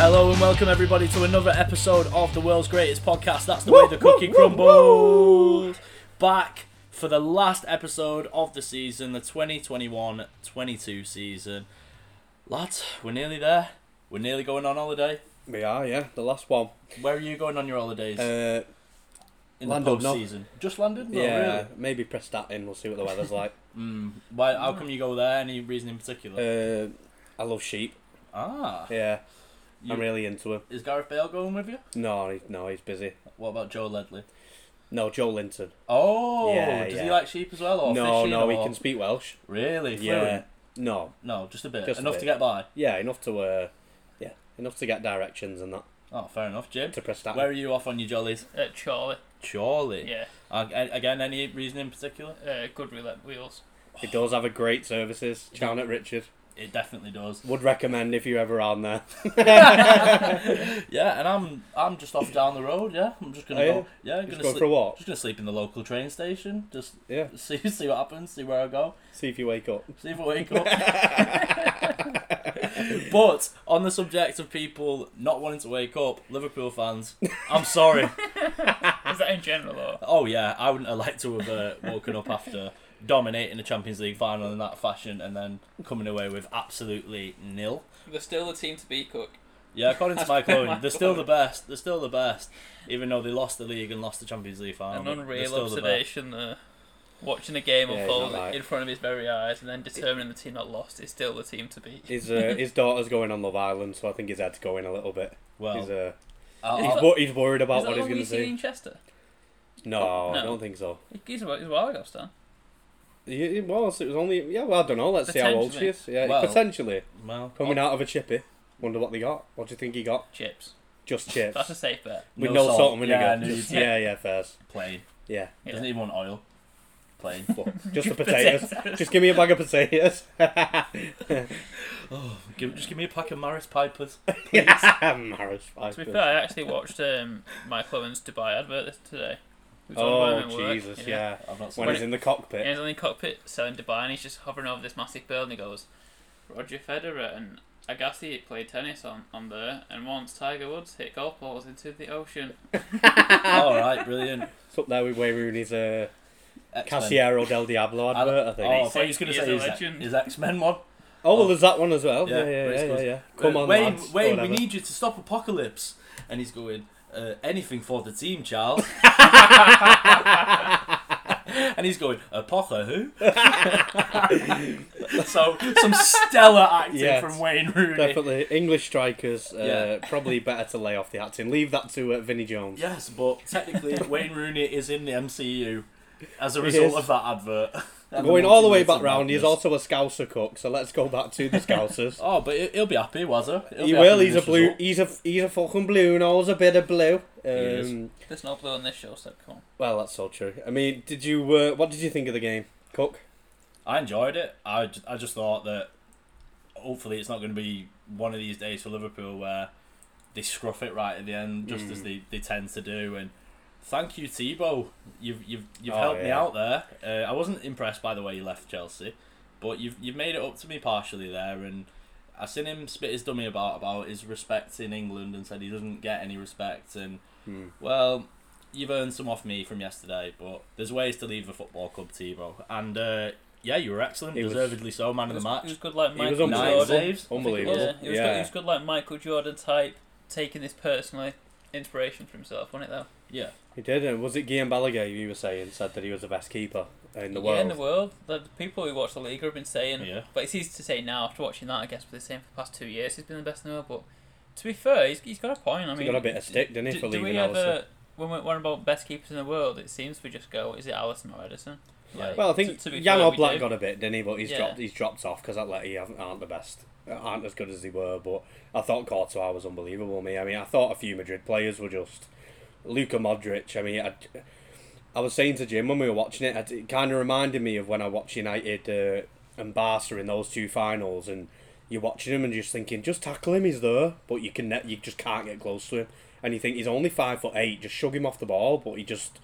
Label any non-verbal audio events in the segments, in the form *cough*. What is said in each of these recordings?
Hello and welcome everybody to another episode of the world's greatest podcast. That's the way the cookie crumbles. Back for the last episode of the season, the 2021-22 season. Lads, we're nearly there. We're nearly going on holiday. We are, yeah. The last one. Where are you going on your holidays Uh, in London, the no. post season? Just London? No, yeah, really? maybe in. We'll see what the weather's like. *laughs* Mm. Why? How come you go there? Any reason in particular? Uh, I love sheep. ah, Yeah, you- I'm really into him. is Gareth Bale going with you? No, he, no, he's busy. What about Joe Ledley? No, Joe Linton. Oh, Yeah, does he like sheep as well? Or no, fishing, no, he can speak Welsh. Really? Yeah, Fluent? no, No, just a bit. Just a Enough bit. to get by. yeah, enough to uh, yeah, enough to get directions and that Oh, fair enough, Jim. to Prestatyn. Where are you off on your jollies? Uh, Charlie. Surely. Yeah. Uh, again, any reason in particular? Uh, good roulette wheels. It does have a great services. Chown at Richard. It definitely does. Would recommend if you're ever on there. *laughs* Yeah, and I'm I'm just off down the road. Yeah, I'm just gonna Are go. you? Yeah, I'm Just gonna go sleep. for a walk. Just gonna sleep in the local train station. Just Yeah, *laughs* see see what happens. See where I go. see if you wake up. See if I wake up. *laughs* but on the subject of people not wanting to wake up, Liverpool fans, I'm sorry. Is that in general or? Oh yeah, I wouldn't have liked to have uh, woken up after dominating the Champions League final in that fashion and then coming away with absolutely nil. They're still the team to beat, Cook. Yeah, according to That's *laughs* Mike Owen, they're still the best. They're still the best, even though they lost the league and lost the Champions League final. An but they're unreal still the observation there. Watching a game Yeah, unfold not right. in front of his very eyes and then determining the team not lost is still the team to beat. His uh, his *laughs* daughter's going on Love Island, so I think his head's going a little bit. Well, he's uh, I'll- he's, I'll- that- he's worried about is what the he's going to see see. in Chester? No, I don't think so. He's a, he's a while ago, Stan. Yeah, It was. It was only. Yeah, well, I don't know. Let's see how old she is. Yeah, Well, potentially well, coming out of a chippy. Wonder what they got. What do you think he got? Chips. Just *laughs* chips That's a safe bet. with no no, salt. salt and Yeah, vinegar. no, Just- yeah, yeah, fairs. plain. Yeah, Yeah. Doesn't even want oil. Plain. But *laughs* just the *laughs* potatoes. just give me a bag of potatoes. oh, give, just give me a pack of Maris Pipers. yeah, Maris To be fair, I actually watched um, Michael Owen's Dubai advert this- today. It was on Oh when we were at work, Jesus, yeah. I've not When he's it. in the Yeah, cockpit. he's in the cockpit selling Dubai and he's just hovering over this massive bird and he goes, Roger Federer and Agassi played tennis on, on there and once Tiger Woods hit golf balls into the ocean. *laughs* *laughs* All right, brilliant. It's up there with Wayne Rooney's uh, X-Men. Casillero del Diablo *laughs* I- advert, I think. Oh, I thought he was going He to is say a his, legend. his X-Men one. Oh, well, there's that one as well. Yeah, Yeah, yeah, but yeah, yeah. yeah. Come Uh, on, Wayne, lads. Wayne, we need you to stop Apocalypse. And he's going, uh, anything for the team, Charles. *laughs* *laughs* and he's going, Apoca who? *laughs* so, some stellar acting Yes, from Wayne Rooney. Definitely. English strikers, uh, Yeah. probably better to lay off the acting. Leave that to uh, Vinnie Jones. Yes, but technically, Wayne Rooney is in the MCU as a result of that advert. And Going all the way back of round, he's also a Scouser cook, so let's go back to the *laughs* Scousers. Oh, but he- he'll be happy, was he? He'll he will, he's a blue, result. he's a, he's a fucking blue and nose, a bit of blue. is. Um, There's no blue on this show, so come on. well, that's so true. I mean, did you, uh, what did you think of the game, Cook? I enjoyed it. I, I just thought that hopefully it's not going to be one of these days for Liverpool where they scruff it right at the end, just as Mm. they, they tend to do. And thank you, Thibaut. You've you've you've Oh, helped me out there. Uh, I wasn't impressed by the way he left Chelsea, but you've you've made it up to me partially there. And I seen him spit his dummy about about his respect in England and said he doesn't get any respect. And Hmm. well, you've earned some off me from yesterday, but there's ways to leave a football club, Thibaut. And uh, yeah, you were excellent, He was- deservedly so, man He of was, the he match. was good like He was Michael Nine unbelievable. Saves. Unbelievable. Yeah, he was, Yeah. Good, he was good like Michael Jordan type, taking this personally inspiration for himself, wasn't it though? Yeah. He did, and was it Guillem Balagué you were saying said that he was the best keeper in the yeah, world? in the world. The, the people who watch the league have been saying, Yeah. but it's easy to say now after watching that. I guess for the same for the past two years, he's been the best in the world. But to be fair, he's, he's got a point. I He mean, got a bit of stick, didn't he, do, for do leaving we Alisson? ever when we're, when about best keepers in the world? It seems we just go, is it Alisson or Ederson? Yeah. Well, I think to, to be Jan fair, we Oblak got a bit, didn't he? But he's Yeah. dropped. He's dropped off because Atleti haven't- aren't the best, aren't as good as they were. But I thought Courtois was unbelievable. Me, I mean, I thought a few Madrid players were just Luka Modric. I mean, I, I was saying to Jim when we were watching it, it kind of reminded me of when I watched United uh, and Barca in those two finals, and you're watching him and just thinking, just tackle him, he's there, but you can, you just can't get close to him, and you think he's only five foot eight, just shug him off the ball, but he just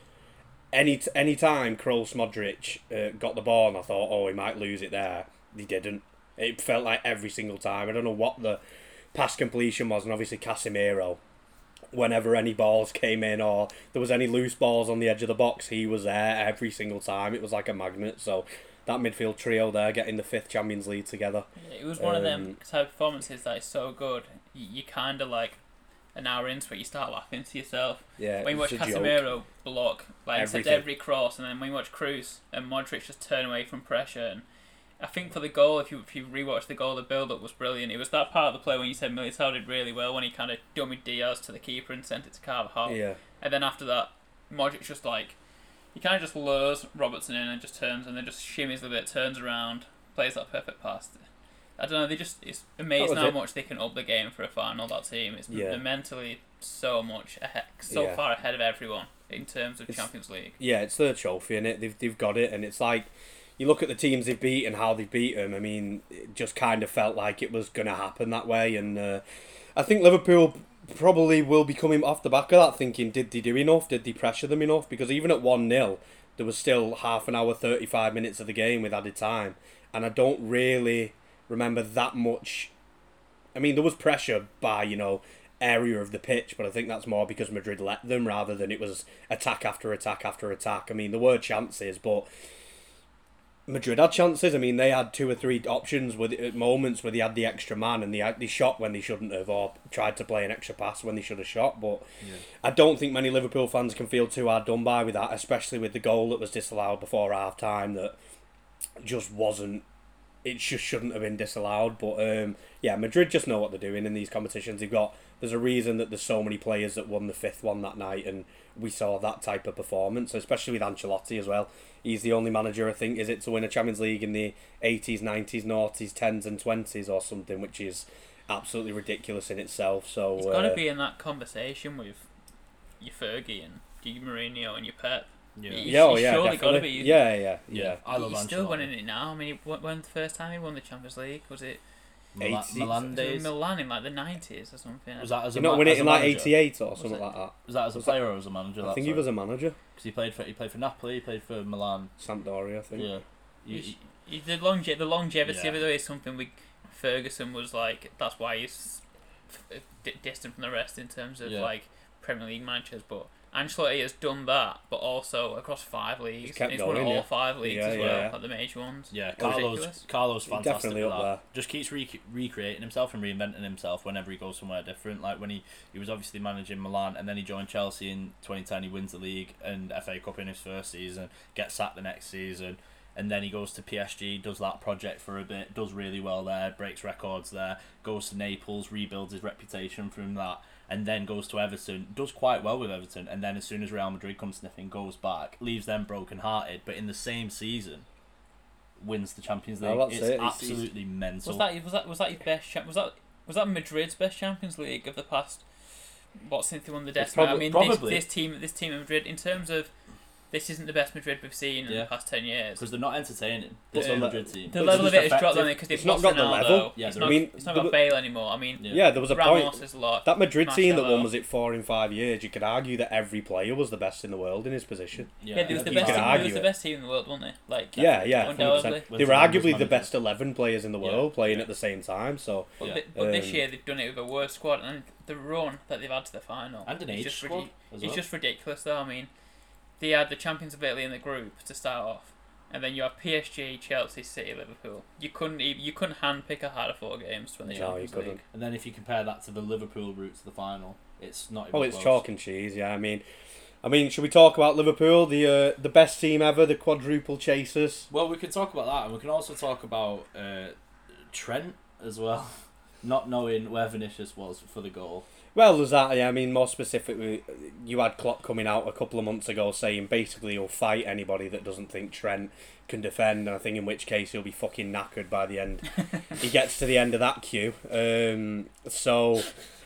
any any time Kroos Modric uh, got the ball and I thought, oh, he might lose it there. He didn't. It felt like every single time. I don't know what the pass completion was, and obviously Casemiro. Whenever any balls came in or there was any loose balls on the edge of the box, he was there every single time. It was like a magnet. So that midfield trio there, getting the fifth Champions League together. It was one of them Um, type of performances that is so good. You, you kind of like an hour into it, you start laughing to yourself. Yeah, when you watch a joke. Casemiro block, like every cross, and then when you watch Kroos and Modric just turn away from pressure, and I think for the goal, if you if you rewatch the goal, the build up was brilliant. It was that part of the play when you said Militao did really well when he kind of dummied Diaz to the keeper and sent it to Carvajal, Yeah, and then after that, Modric just like he kind of just lures Robertson in and just turns and then just shimmies a bit, turns around, plays that perfect pass. I don't know. They just it's amazing how it. much they can up the game for a final. That team, it's Yeah. they're mentally so much ahead, so Yeah. far ahead of everyone in terms of It's- Champions League. yeah, it's their trophy, and it they've they've got it, and it's like you look at the teams they've beat and how they've beat them. I mean, it just kind of felt like it was going to happen that way, and uh, I think Liverpool probably will be coming off the back of that, thinking, did they do enough? Did they pressure them enough? Because even at one 0 there was still half an hour, thirty five minutes of the game with added time, and I don't really remember that much. I mean, there was pressure by you know area of the pitch, but I think that's more because Madrid let them rather than it was attack after attack after attack. I mean, there were chances, but Madrid had chances. I mean, they had two or three options with at moments where they had the extra man and they they shot when they shouldn't have, or tried to play an extra pass when they should have shot. But I don't think many Liverpool fans can feel too hard done by with that, especially with the goal that was disallowed before half time that just wasn't. It just shouldn't have been disallowed. But um, yeah, Madrid just know what they're doing in these competitions. They've got there's a reason that there's so many players that won the fifth one that night, and we saw that type of performance, especially with Ancelotti as well. He's the only manager I think is it to win a Champions League in the 80s, 90s, noughties, 10s, and 20s or something, which is absolutely ridiculous in itself. So He's got to uh, be in that conversation with your Fergie and Di Mourinho and your Pep. Yeah. He- yeah, oh yeah, surely definitely. gotta be- yeah, yeah, Yeah, yeah. I love He's still winning it now. I mean, he, when when the first time he won the Champions League was it Mila- 80s. Milan days. Milan in like the nineties or something? Was that as a not ma- win as a in like manager? '88 or Was something it? like that. Was that as a Was that- player or as a manager? I think he was a manager. Because he played for he played for Napoli, he played for Milan. Sampdoria, I think. Yeah. You- He's- he- the longe- the longevity Yeah. of it though is something we Ferguson was like. That's why he's f- d- distant from the rest in terms of Yeah. like Premier League managers. But Ancelotti has done that, but also across five leagues. kept He's won all yeah. five leagues Yeah, as well, yeah. like the major ones. Yeah, Carlos. ridiculous. Carlos, fantastic definitely up there. Just keeps re- recreating himself and reinventing himself whenever he goes somewhere different. Like when he, he was obviously managing Milan, and then he joined Chelsea in 2010. He wins the league and FA Cup in his first season, gets sacked the next season, and then he goes to PSG, does that project for a bit, does really well there, breaks records there, goes to Naples, rebuilds his reputation from that, and then goes to Everton, does quite well with Everton, and then as soon as Real Madrid comes sniffing, goes back, leaves them broken hearted. But in the same season, wins the Champions League. Oh, it's it. He's- absolutely mental. Was that was that was that his best? Cha- was that was that Madrid's best Champions League of the past? What since they won the It's Decima? I mean, probably. this, this team, this team of Madrid, in terms of this isn't the best Madrid we've seen in Yeah. the past ten years. because they're not entertaining. This But- Madrid team. The It's level of just it has dropped on it because they've It's not lost got the Ronaldo. level. Yeah, it's I not, mean, it's not the- got Bale anymore. I mean, Yeah. Yeah, there was a Ramos point. is a lot. That Madrid team that Marcelo. won was it four in five years. You could argue that every player was the best in the world in his position. yeah, they was the you best. could Team, they argue was the it. best team in the world, weren't they? Like Yeah, yeah, hundred undoubtedly. percent. They were the arguably the managers. best eleven players in the Yeah. world playing at the same time. So But, Yeah. thi- but this Um, year they've done it with a worse squad, and the run that they've had to the final. And an is age just squad ridic- as It's just ridiculous, though. I mean, they had the champions of Italy in the group to start off, and then you have PSG, Chelsea, City, Liverpool. You couldn't even, you couldn't handpick a harder four games to win the No, you Champions couldn't. And then if you compare that to the Liverpool route to the final, it's not. Even oh, it's close. chalk and cheese. Yeah, I mean, I mean, should we talk about Liverpool, the uh, the best team ever, the quadruple chasers? Well, we can talk about that, and we can also talk about uh, Trent as well, *laughs* not knowing where Vinicius was for the goal. Well, there's that. Yeah, I mean, more specifically, you had Klopp coming out a couple of months ago saying basically he'll fight anybody that doesn't think Trent can defend, and I think in which case he'll be fucking knackered by the end. *laughs* he gets to the end of that queue. Um, so,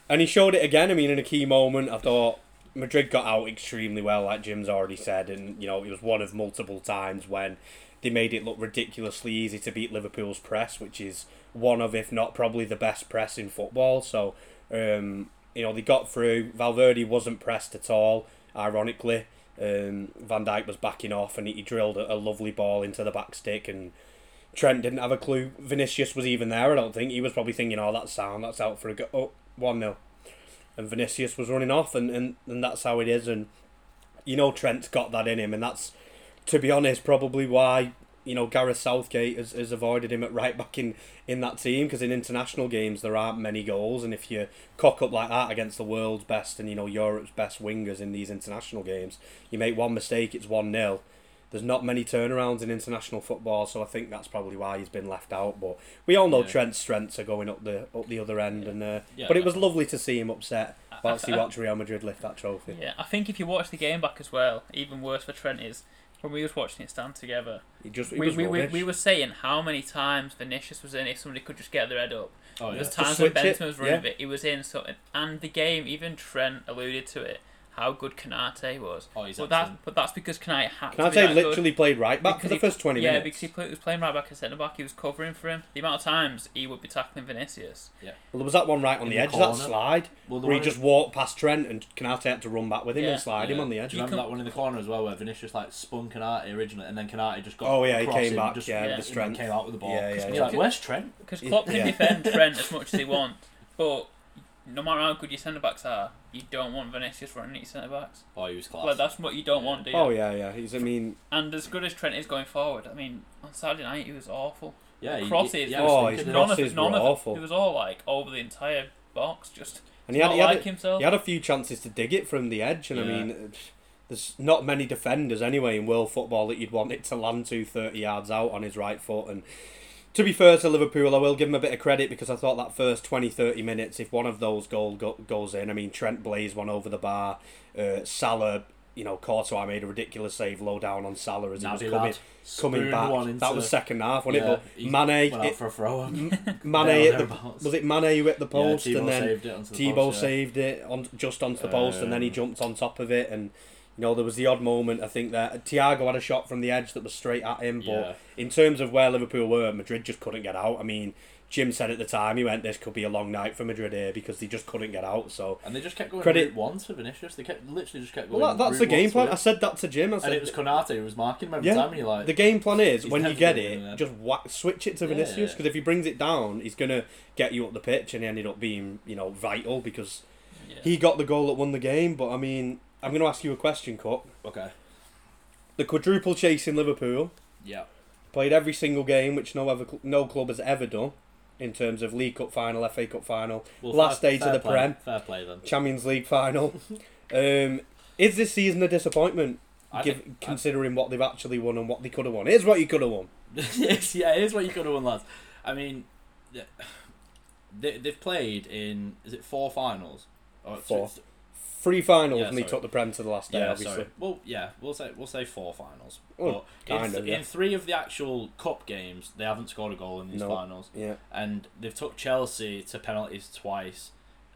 and he showed it again. I mean, in a key moment, I thought Madrid got out extremely well, like Jim's already said, and you know it was one of multiple times when they made it look ridiculously easy to beat Liverpool's press, which is one of, if not probably the best press in football. So, um, you know, they got through. Valverde wasn't pressed at all, ironically. Um, Van Dijk was backing off and he, drilled a, a lovely ball into the back stick and Trent didn't have a clue. Vinicius was even there. I don't think he was probably thinking, "Oh, that's sound. That's out for a go." Oh, one 0 and Vinicius was running off, and, and and that's how it is. And you know, Trent's got that in him, and that's to be honest, probably why you know Gareth Southgate has, has avoided him at right back in, in that team because in international games there aren't many goals, and if you cock up like that against the world's best and you know Europe's best wingers in these international games, you make one mistake, it's one 0 There's not many turnarounds in international football, so I think that's probably why he's been left out. But we all know Yeah. Trent's strengths are going up the up the other end, and uh, Yeah, but it was lovely to see him upset I- he I- watched Real Madrid lift that trophy. Yeah, I think if you watch the game back as well, even worse for Trent is when we was watching it stand together. He just he We, was we, we, we were saying how many times Vinicius was in if somebody could just get their head up. Oh yeah. There's Just times when it, Benzema was running yeah. it, he was in so and the game even Trent alluded to it, how good Konate was. Oh, he's but that's but that's because Konate had Can to be say that good. literally played right back for Because the he- first twenty yeah, minutes? Yeah, because he, play, was playing right back as centre back. He was covering for him. The amount of times he would be tackling Vinicius. Yeah. Well, there was that one right on In the the edge, of corner. that slide, Well, where he just walked past Trent and Konate had to run back with him Yeah. and slide him on the Do edge. you remember can- that one in the corner as well, where Vinicius like spun Konate originally, and then Konate just got. Oh yeah, he came back, just, yeah, yeah, the and strength. came out with the ball. Yeah, yeah, you're like, where's Trent? Because Klopp can defend Trent as much as he wants, but no matter how good your centre backs are, you don't want Vinicius running at your centre backs. Oh, he was class. Well, that's what you don't want, do you? Oh yeah, yeah. He's. I mean, And as good as Trent is going forward, I mean, on Saturday night he was awful. yeah, he- crosses, Yeah, I was Oh, thinking his that. none of crosses it, none were of it. awful. It was all like over the entire box, just and he had, not he had, like a, himself. he had a few chances to dig it from the edge, and I mean, there's not many defenders anyway in world football that you'd want it to land to 30 yards out on his right foot. And to be fair to Liverpool, I will give them a bit of credit because I thought that first 20, 30 minutes, if one of those goal go, goes in, I mean, Trent blazed one over the bar, uh, Salah. You know, Courtois made a ridiculous save low down on Salah as he was coming, coming back. into That was second half, wasn't yeah, it? But Mane, it, for a throw. M- There *laughs* Mane or hit the was it Mane who hit the post yeah, and then saved it onto the Thibaut post, yeah. saved it on just onto the post and then he Um, jumped on top of it and you know there was the odd moment I think that Thiago had a shot from the edge that was straight at him but Yeah. in terms of where Liverpool were Madrid just couldn't get out I mean Jim said at the time he went this could be a long night for Madrid here because they just couldn't get out so And they just kept going Credit- route one to Vinicius. They kept literally just kept going. well that, that's the game plan. I said that to Jim I And it was Konate who was marking him every Yeah, time, and like, the game plan is when you get it, just whack, switch it to Yeah. Vinicius because if he brings it down, he's gonna get you up the pitch, and he ended up being you know vital because he got the goal that won the game. But I mean, I'm gonna ask you a question, Cook. okay, The quadruple chase in Liverpool yeah, played every single game, which no other cl- no club has ever done in terms of League Cup final, FA Cup final, well, Last fair, stage of the play, Prem. Fair play then. Champions League final. *laughs* um, is this season a disappointment? Give, think- considering what they've actually won and what they could have won. Here's what you could have won. *laughs* yes, yeah, is what you could have won, lads. I mean, *sighs* they, they've played in is it four finals? Or Four. th- Three finals Yeah, and sorry. took the Prem to the last day, yeah, obviously. sorry. Well, yeah, we'll say we'll say four finals. Well, but in, of, yeah. in three of the actual cup games, they haven't scored a goal in these No. finals, Yeah. and they've took Chelsea to penalties twice,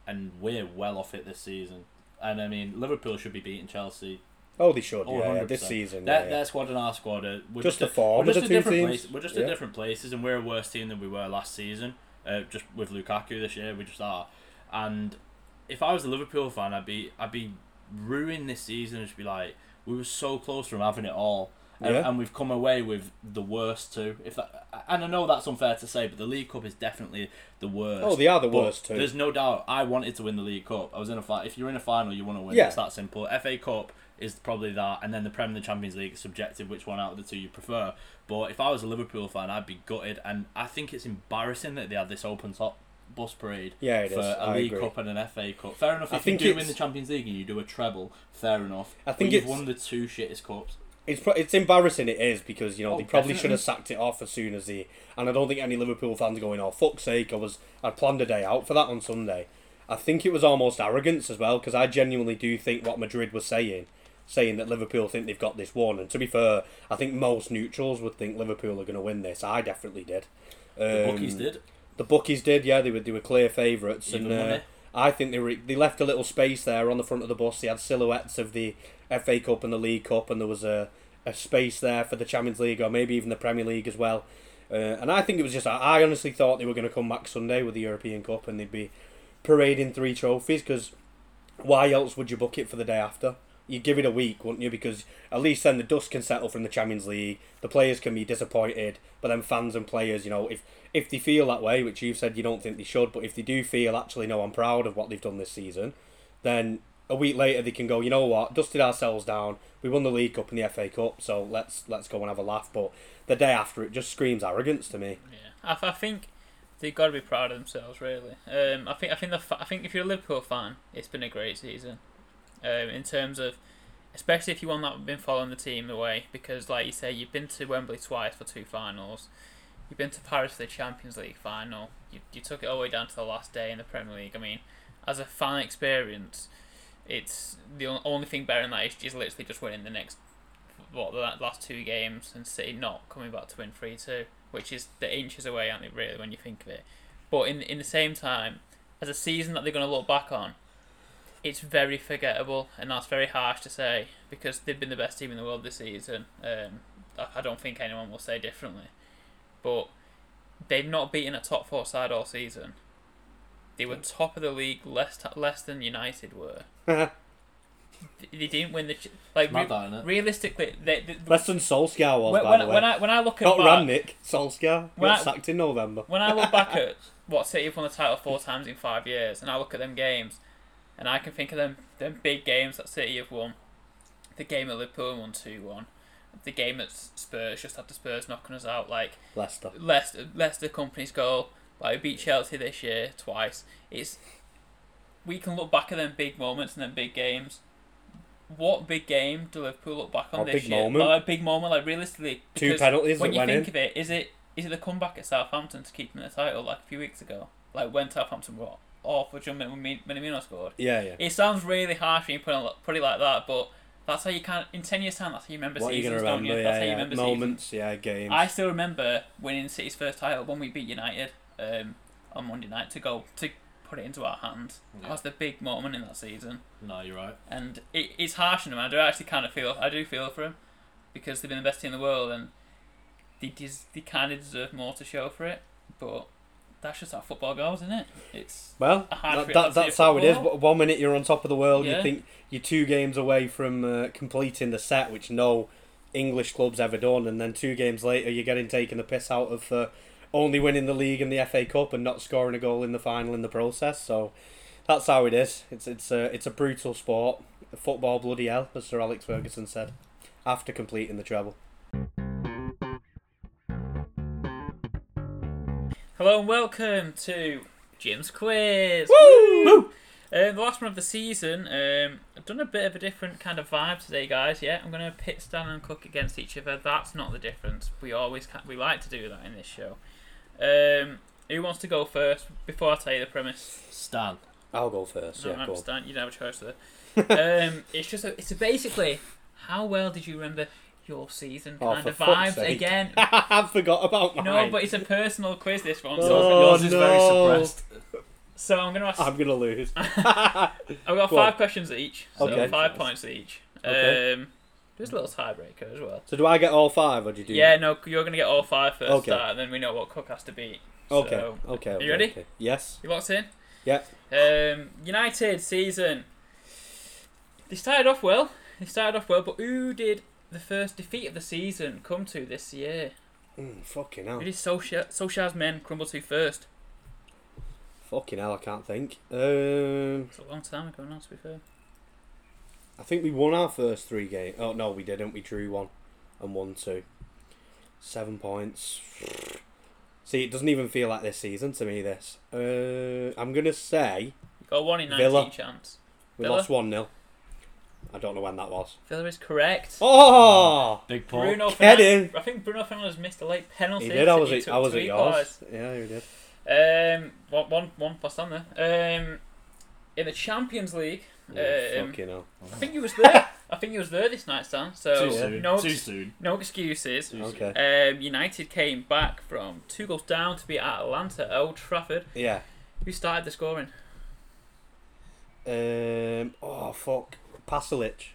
and we're well off it this season. And I mean, Liverpool should be beating Chelsea. Oh, they should. Oh, yeah, yeah, this 100%. season. Their, yeah, their squad and our squad are we're Just just, the a- form we're just the a two different teams. place. We're just at different places, and we're a worse team than we were last season. Uh, just with Lukaku this year, we just are. And if I was a Liverpool fan, I'd be I'd be ruining this season and just be like, we were so close from having it all. And, Yeah. and we've come away with the worst two. If that, and I know that's unfair to say, but the League Cup is definitely the worst. Oh, they are the But worst too. There's no doubt. I wanted to win the League Cup. I was in a fight. If you're in a final, you want to win. Yeah. It's that simple. FA Cup is probably that, and then the Premier the Champions League is subjective. Which one out of the two you prefer? But if I was a Liverpool fan, I'd be gutted, and I think it's embarrassing that they had this open top bus parade Yeah, it for is. a I League agree. Cup and an FA Cup. Fair enough. I If think you do win it's- the Champions League and you do a treble, fair enough. I think but you've it's- won the two shittest cups. It's pro- it's embarrassing. It is because you know Oh, they probably should definitely. have sacked it off as soon as he. And I don't think any Liverpool fans are going, "Oh fuck's sake!" I was I planned a day out for that on Sunday. I think it was almost arrogance as well because I genuinely do think what Madrid was saying, saying that Liverpool think they've got this one. And to be fair, I think most neutrals would think Liverpool are going to win this. I definitely did. The Um, bookies did. The bookies did, yeah. They were they were clear favourites, and uh. I think they were they left a little space there on the front of the bus. They had silhouettes of the FA Cup and the League Cup, and there was a, a space there for the Champions League or maybe even the Premier League as well. Uh, and I think it was just I I honestly thought they were going to come back Sunday with the European Cup and they'd be parading three trophies because why else would you book it for the day after? You give it a week, wouldn't you? Because at least then the dust can settle from the Champions League. The players can be disappointed, but then fans and players, you know, if if they feel that way, which you've said you don't think they should, but if they do feel actually, no, I'm proud of what they've done this season, then a week later they can go, you know what, dusted ourselves down. We won the League Cup and the FA Cup, so let's let's go and have a laugh. But the day after, it just screams arrogance to me. Yeah, I, I think they've got to be proud of themselves. Really, um, I think I think the I think if you're a Liverpool fan, it's been a great season. Um, in terms of, especially if you want that been following the team away, because like you say, you've been to Wembley twice for two finals. You've been to Paris for the Champions League final. You, you took it all the way down to the last day in the Premier League. I mean, as a fan experience, it's the only thing better than that is, is literally just winning the next what the last two games and City not coming back to win three two, which is the inches away, aren't they? Really, when you think of it. But in in the same time, as a season that they're going to look back on, it's very forgettable, and that's very harsh to say because they've been the best team in the world this season. Um, I, I don't think anyone will say differently, but they've not beaten a top four side all season. They were top of the league, less t- less than United were. *laughs* They didn't win the ch- like Mad re- that, realistically. They, they, Less than Solskjaer was, when, by when, the way. when I when I look at Not back, Rangnick, Solskjaer. When Got I- sacked in November. when I look back *laughs* at what City have won the title four times in five years, and I look at them games, and I can think of them them big games that City have won. The game at Liverpool won two one. The game at Spurs just after Spurs knocking us out, like Leicester. Leicester, Leicester Kompany's goal. Like we beat Chelsea this year twice. It's we can look back at them big moments and them big games. What big game do Liverpool look back on this big year? moment. Like, a big moment, like realistically. Two penalties When you think in. of it, is it is it the comeback at Southampton to keep them in the title like a few weeks ago? Like when Southampton were awful jumping when Min- Minamino scored. Yeah, yeah. It sounds really harsh when you put it, put it like that, but that's how you can in ten years time. That's how you remember What are you seasons, going to don't remember? you? That's Yeah, how you yeah. remember seasons. Moments, yeah, games. I still remember winning City's first title when we beat United um, on Monday night to go to put it into our hands. That was the big moment in that season, No, you're right. and it, it's harsh on him. I do actually kind of feel I do feel for him because they've been the best team in the world and they des- they kind of deserve more to show for it. But that's just how football goes, isn't it? It's well, that, that, that's how it is. One minute you're on top of the world, you think you're two games away from uh, completing the set, which no English club's ever done, and then two games later you're getting taken the piss out of for only winning the league and the FA Cup and not scoring a goal in the final in the process. So that's how it is. It's it's a it's a brutal sport. Football bloody hell, as Sir Alex Ferguson said, after completing the treble. Hello and welcome to Jim's Quiz. Woo! Um, the last one of the season. Um, I've done a bit of a different kind of vibe today, guys. Yeah, I'm going to pit Stan and Cook against each other. That's not the difference. We always ca- we like to do that in this show. Um, who wants to go first before I tell you the premise? Stan. I'll go first. No, yeah, I go on. You don't have a choice there. *laughs* um, it's just a, it's a basically how well did you remember your season Oh, kind for of vibes sake. again. *laughs* I have forgot about mine. No, but it's a personal quiz. This one. Oh, So, Yours is very no. suppressed. so I'm going to ask. I'm gonna lose. *laughs* *laughs* I've got Go five on. questions each, so Okay. five points each. Okay. Um, there's a little tiebreaker as well. So do I get all five, or do you do? Yeah, no, you're gonna get all five first, Okay. start, and then we know what Cook has to beat. Okay. So, okay. you okay, ready? okay. Yes. you locked in? Yeah. Um, United season. They started off well. They started off well, but who did the first defeat of the season come to this year? Mm, fucking hell. Who did Solskjaer, Solskjaer's men crumble to first? Fucking hell. I can't think. Um, It's a long time ago now, to be fair. I think we won our first three games. Oh no, we didn't. We drew one, and won two. Seven points. *sighs* See, it doesn't even feel like this season to me. This. Uh, I'm gonna say You got one in 19 Villa. chance. we Villa? lost one 0 I don't know when that was. Villa is correct. Oh, Big Paul. Bruno Get Fernandes. in. I think Bruno Fernandes missed a late penalty. he did. I to- was he at, took I was to at equalise. yours. Yeah, you did. Um, one, one, one plus on there. Um, in the Champions League, Oh, Um, fucking hell. I think he was there. *laughs* I think he was there this night, Stan. So Too soon. no, Too ex- soon. no excuses. Okay. Um, United came back from two goals down to be at Atalanta, at Old Trafford. Yeah. Who started the scoring? Um. Oh fuck. Pasalic.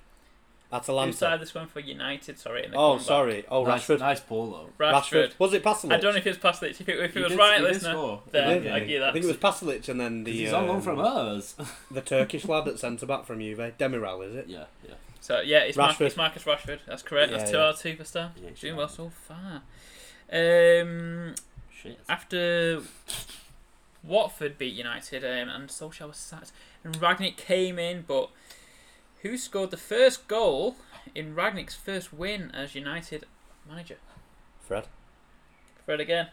Who Atalanta. started this one for United? Sorry, in the Oh, comeback? sorry. Oh, nice, Rashford. Nice Paul though. Rashford. Was it Pasalic? I don't know if it was Pasalic. If it, if it was did- right, he did listener, score. then Did I he? give that. I think it was Pasalic and then the He's on loan um, from us. *laughs* the Turkish lad that centre back from Juve, Demiral, is it? yeah, yeah. So yeah, it's, Mar- it's Marcus Rashford. That's correct. That's two yeah. out of two for Stan. Yeah, Doing well so far. Um, Shit. after Watford beat United um, and Solskjaer was sacked, and Rangnick came in, but who scored the first goal in Rangnick's first win as United manager? Fred. Fred again.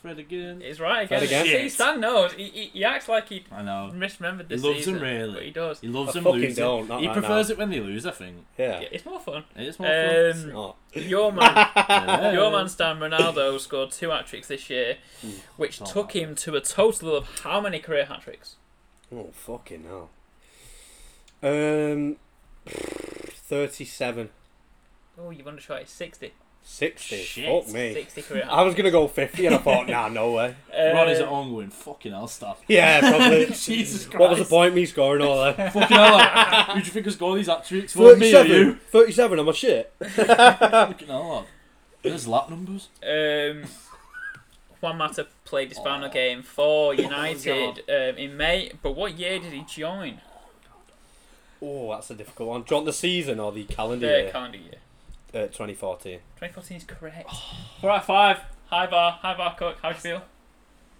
Fred again. He's right again. Fred again? See, Shit. Stan knows. He, he, he acts like he I know. misremembered this He loves season, them, really. but he does. He loves I them fucking losing. don't, not he right prefers now. it when they lose, I think. Yeah. Yeah, it's more fun. It is more fun. It's Um, not. your man, *laughs* Yeah. your man Stan Ronaldo scored two hat tricks this year, which Not took him to a total of how many career hat tricks? Oh fucking hell. Um, thirty-seven. Oh, you've undershot it. 60. 60. Shit. Fuck me. 60 career hat I was gonna go fifty, and I thought, nah, no way. *laughs* Uh, Ron is at home going, fucking hell, stop. *laughs* Yeah, probably. *laughs* Jesus Christ. what was the point me scoring all that? Fucking hell, like, who do you think has scored these hat tricks? For me or you? 37. 37, I'm a shit. Fucking hell, lad. There's lap numbers. Um, Juan Mata played his final game for United um, in May, but what year did he join? Oh, that's a difficult one. Do you want the season or the calendar The year? calendar year. Uh, 2014. 2014 is correct. Four out of five. High bar. High bar, Cook. How do you feel?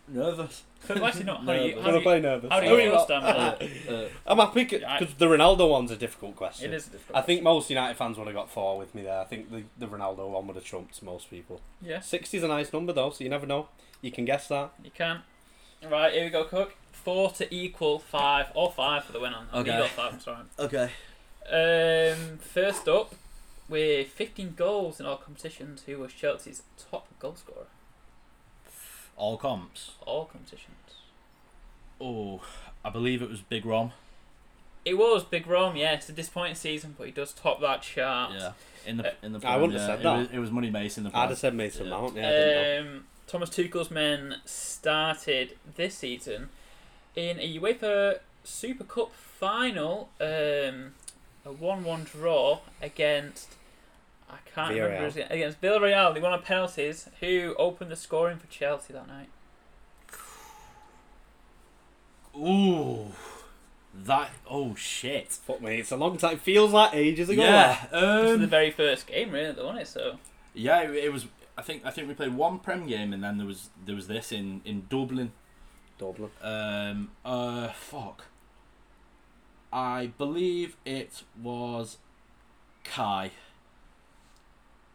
Nervous. Cook, actually not. How do you, Nervous. how do you, play nervous. how do you feel, Stan? with that? Uh, I'm happy because the Ronaldo one's a difficult question. It is a difficult I think most United fans would have got four with me there. I think the, the Ronaldo one would have trumped most people. Yeah. 60 is a nice number though, so you never know. You can guess that. you can. Right, here we go, Cook. Four to equal five, or five for the win on. Okay. You got five, I'm sorry. okay. Um, first up, with 15 goals in all competitions, who was Chelsea's top goal scorer? All comps. All competitions. Oh, I believe it was Big Rom. It was Big Rom, yeah. It's a disappointing season, but he does top that chart. Yeah. In the in the I wouldn't yeah, have said it that. Was, it was Money Mason. The I'd have said Mason Yeah. Mount. Yeah, I didn't know. Um, Thomas Tuchel's men started this season in a UEFA Super Cup final, um, a one-one draw against. I can't remember Villarreal. his- against Villarreal. They won on penalties. Who opened the scoring for Chelsea that night? Ooh, that. Oh shit. Fuck me, it's a long time. Feels like ages ago. Yeah. This is the Um. very first game, really, though, wasn't it? So Yeah. It, it was. I think. I think we played one Prem game, and then there was there was this in in Dublin. Dublin. Um. Uh. Fuck. I believe it was Kai.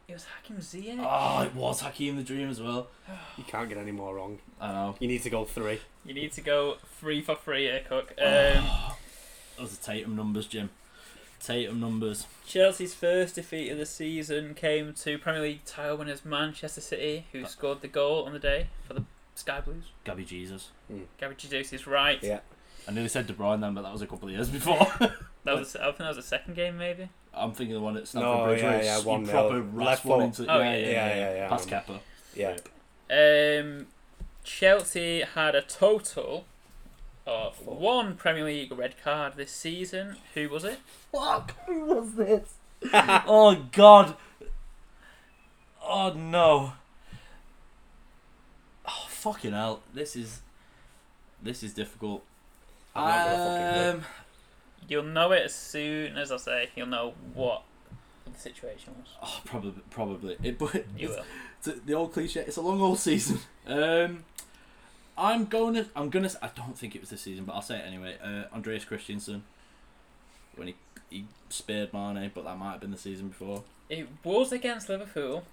it was Hakim Ziyech. Oh, it was Hakeem the Dream as well. You can't get any more wrong. I know. You need to go three. You need to go three for three here, Cook. Um, Those are Tatum numbers, Jim. Tatum numbers. Chelsea's first defeat of the season came to Premier League title winners Manchester City, who scored the goal on the day for the Sky Blues. Gabby Jesus. Gabby Jesus is right. Yeah. I nearly said De Bruyne then, but that was a couple of years before. *laughs* That was, I think that was the second game, maybe. I'm thinking the one at Stamford No, Bridge yeah, where yeah, one you nil. proper Left rasp one foot. into Oh, yeah, yeah, yeah, yeah, yeah, yeah, Past I Kepa. Yeah. Um, Chelsea had a total of one Premier League red card this season. Who was it? Fuck, who was this? *laughs* oh god. Oh no. Fucking hell. This is this is difficult. I'm not gonna fucking Um, You'll know it as soon as I say. You'll know what the situation was. oh, probably probably. It but You *laughs* will. it's a- the old cliche. It's a long old season. Um, I'm going to. I'm gonna. s- I don't think it was this season, but I'll say it anyway. Uh, Andreas Christensen, when he he spared Mane, but that might have been the season before. It was against Liverpool.